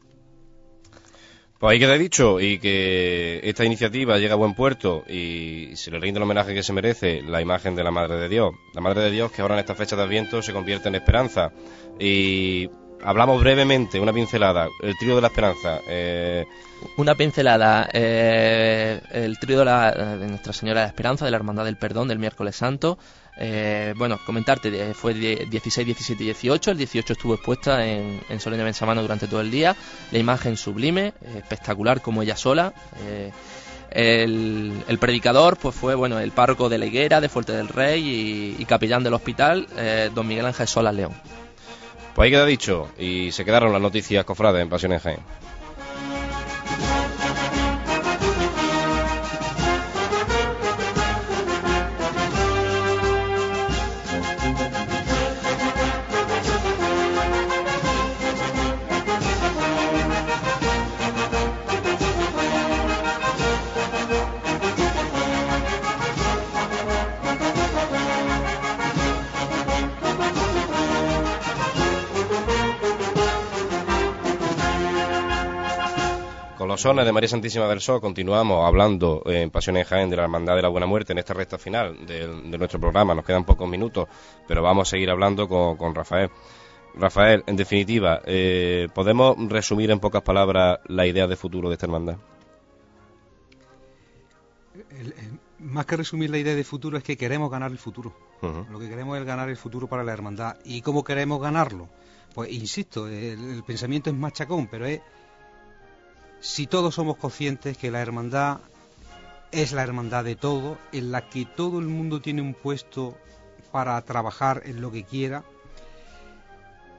A: Pues ahí queda dicho y que esta iniciativa llega a buen puerto y se le rinde el homenaje que se merece la imagen de la Madre de Dios. La Madre de Dios que ahora en esta fecha de Adviento se convierte en esperanza. Y hablamos brevemente, una pincelada, el trío de la esperanza. Eh,
B: Una pincelada, eh, el trío de, la- de Nuestra Señora de Esperanza, de la Hermandad del Perdón, del miércoles santo. Eh, bueno, comentarte, fue die- 16, 17 y 18. El 18 estuvo expuesta en, en Bensamano durante todo el día. La imagen sublime, espectacular como ella sola. eh, El, el predicador pues fue bueno el párroco de la Higuera, de Fuerte del Rey y, y capellán del hospital, eh, don Miguel Ángel Solas León.
A: Pues ahí queda dicho y se quedaron las noticias cofrades en Pasión. Sones de María Santísima del Sol continuamos hablando en Pasión en Jaén de la Hermandad de la Buena Muerte en esta recta final de, de nuestro programa. Nos quedan pocos minutos, pero vamos a seguir hablando con, con Rafael. Rafael, en definitiva, eh, ¿podemos resumir en pocas palabras la idea de futuro de esta hermandad?
D: El- el- más que resumir la idea de futuro es que queremos ganar el futuro. Lo que queremos es ganar el futuro para la hermandad. ¿Y cómo queremos ganarlo? Pues insisto, el, el pensamiento es machacón, pero es si todos somos conscientes que la hermandad es la hermandad de todo, en la que todo el mundo tiene un puesto para trabajar en lo que quiera,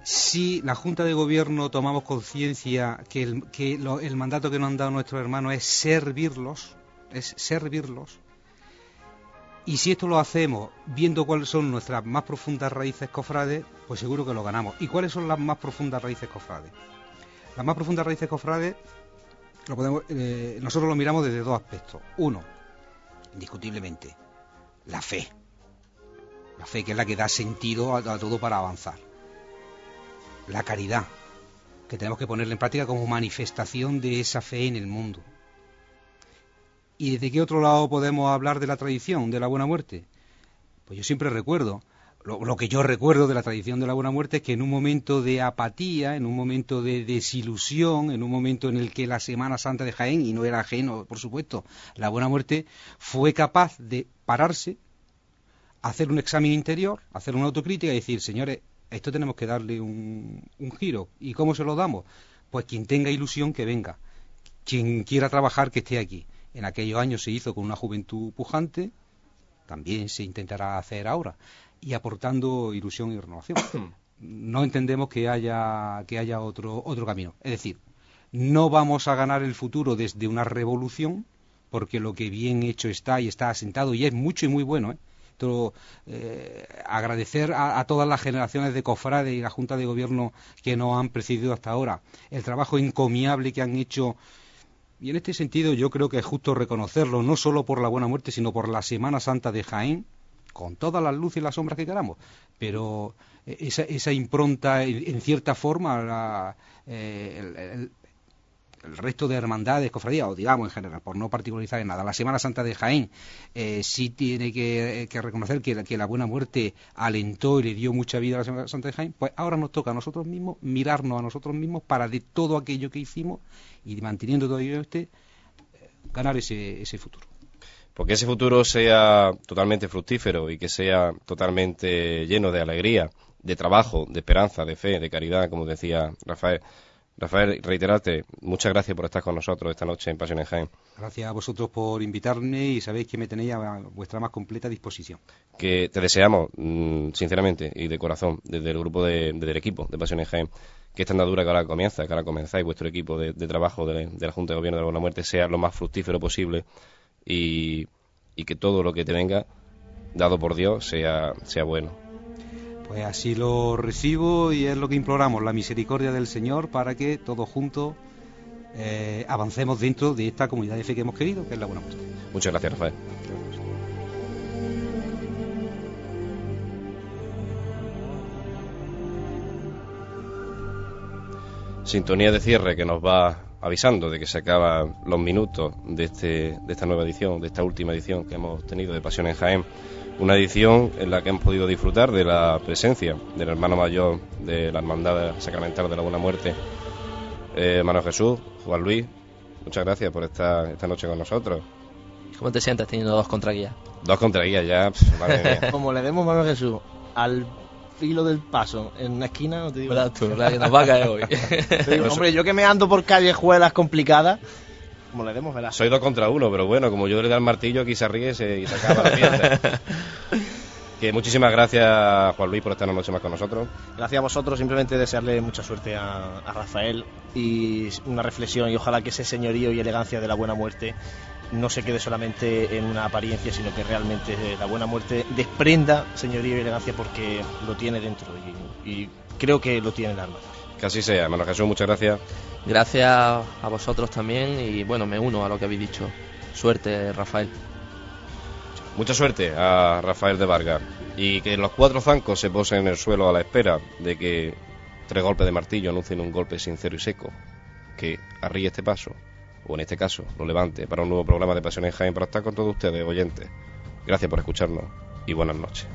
D: si la Junta de Gobierno tomamos conciencia que, el, el mandato que nos han dado nuestros hermanos es servirlos, es servirlos, y si esto lo hacemos viendo cuáles son nuestras más profundas raíces cofrades, pues seguro que lo ganamos. ¿Y cuáles son las más profundas raíces cofrades? Las más profundas raíces cofrades eh, nosotros lo miramos desde dos aspectos. Uno, indiscutiblemente, la fe. La fe que es la que da sentido a, a todo para avanzar. La caridad, que tenemos que ponerla en práctica como manifestación de esa fe en el mundo. ¿Y desde qué otro lado podemos hablar de la tradición de la buena muerte? Pues yo siempre recuerdo, lo, lo que yo recuerdo de la tradición de la buena muerte es que en un momento de apatía, en un momento de desilusión, en un momento en el que la Semana Santa de Jaén, y no era ajeno, por supuesto, la buena muerte, fue capaz de pararse, hacer un examen interior, hacer una autocrítica y decir, señores, esto tenemos que darle un, un giro. ¿Y cómo se lo damos? Pues quien tenga ilusión que venga, quien quiera trabajar que esté aquí. En aquellos años se hizo con una juventud pujante, también se intentará hacer ahora, y aportando ilusión y renovación. No entendemos que haya, que haya otro, otro camino. Es decir, no vamos a ganar el futuro desde una revolución, porque lo que bien hecho está y está asentado, y es mucho y muy bueno, ¿eh? Eh, agradecer a, a todas las generaciones de cofrades y la Junta de Gobierno que nos han precedido hasta ahora, el trabajo encomiable que han hecho y en este sentido yo creo que es justo reconocerlo, no solo por la buena muerte, sino por la Semana Santa de Jaén, con todas las luces y las sombras que queramos. Pero eh, esa, esa impronta, en, cierta forma, la, eh, el, resto de hermandades, cofradías, o digamos en general, por no particularizar en nada, la Semana Santa de Jaén eh, sí tiene que, que reconocer que, la- que la buena muerte alentó y le dio mucha vida a la Semana Santa de Jaén, pues ahora nos toca a nosotros mismos mirarnos a nosotros mismos para de todo aquello que hicimos y manteniendo todo ello este, eh, ganar ese, ese futuro.
A: Porque ese futuro sea totalmente fructífero y que sea totalmente lleno de alegría, de trabajo, de esperanza, de fe, de caridad, como decía Rafael. Rafael, reiterarte, muchas gracias por estar con nosotros esta noche en Pasión en Jaén.
D: Gracias a vosotros por invitarme y sabéis que me tenéis a vuestra más completa disposición.
A: Que te deseamos, mm, sinceramente y de corazón, desde el grupo de, desde el equipo de Pasión en Jaén, que esta andadura que ahora comienza, que ahora comenzáis vuestro equipo de, de trabajo de, de la Junta de Gobierno de la Buena Muerte sea lo más fructífero posible y, y que todo lo que te venga, dado por Dios, sea, sea bueno.
D: Pues así lo recibo y es lo que imploramos, la misericordia del Señor para que todos juntos eh, avancemos dentro de esta comunidad de fe que hemos querido, que es la buena muerte.
A: Muchas gracias, Rafael. Sintonía de cierre que nos va avisando de que se acaban los minutos de, este, de esta nueva edición, de esta última edición que hemos tenido de Pasión en Jaén. Una edición en la que hemos podido disfrutar de la presencia del hermano mayor de la Hermandad Sacramental de la Buena Muerte, eh, hermano Jesús, Juan Luis. Muchas gracias por estar esta noche con nosotros.
B: ¿Cómo te sientes teniendo dos contraguías?
A: Dos contraguías ya, pf, madre mía.
C: Como le demos mano a Jesús al filo del paso en una esquina, no te digo.
B: ¿Verdad tú? ¿Verdad que nos va a caer hoy?
C: Digo, hombre, yo que me ando por callejuelas complicadas, como le demos, verás.
A: Soy dos contra uno, pero bueno, como yo le da el martillo, aquí se ríe y se, y se acaba la fiesta. que muchísimas gracias, Juan Luis, por estar una noche más con nosotros.
C: Gracias a vosotros, simplemente desearle mucha suerte a, a Rafael y una reflexión y ojalá que ese señorío y elegancia de la buena muerte no se quede solamente en una apariencia, sino que realmente la buena muerte desprenda señorío y elegancia porque lo tiene dentro y, y creo que lo tiene en el alma.
A: Que así sea, hermano Jesús, muchas gracias.
B: Gracias a vosotros también y bueno, me uno a lo que habéis dicho. Suerte, Rafael.
A: Mucha suerte a Rafael de Vargas y que los cuatro zancos se posen en el suelo a la espera de que tres golpes de martillo anuncien un golpe sincero y seco que arríe este paso, o en este caso lo levante para un nuevo programa de Pasión en Jaén para estar con todos ustedes, oyentes. Gracias por escucharnos y buenas noches.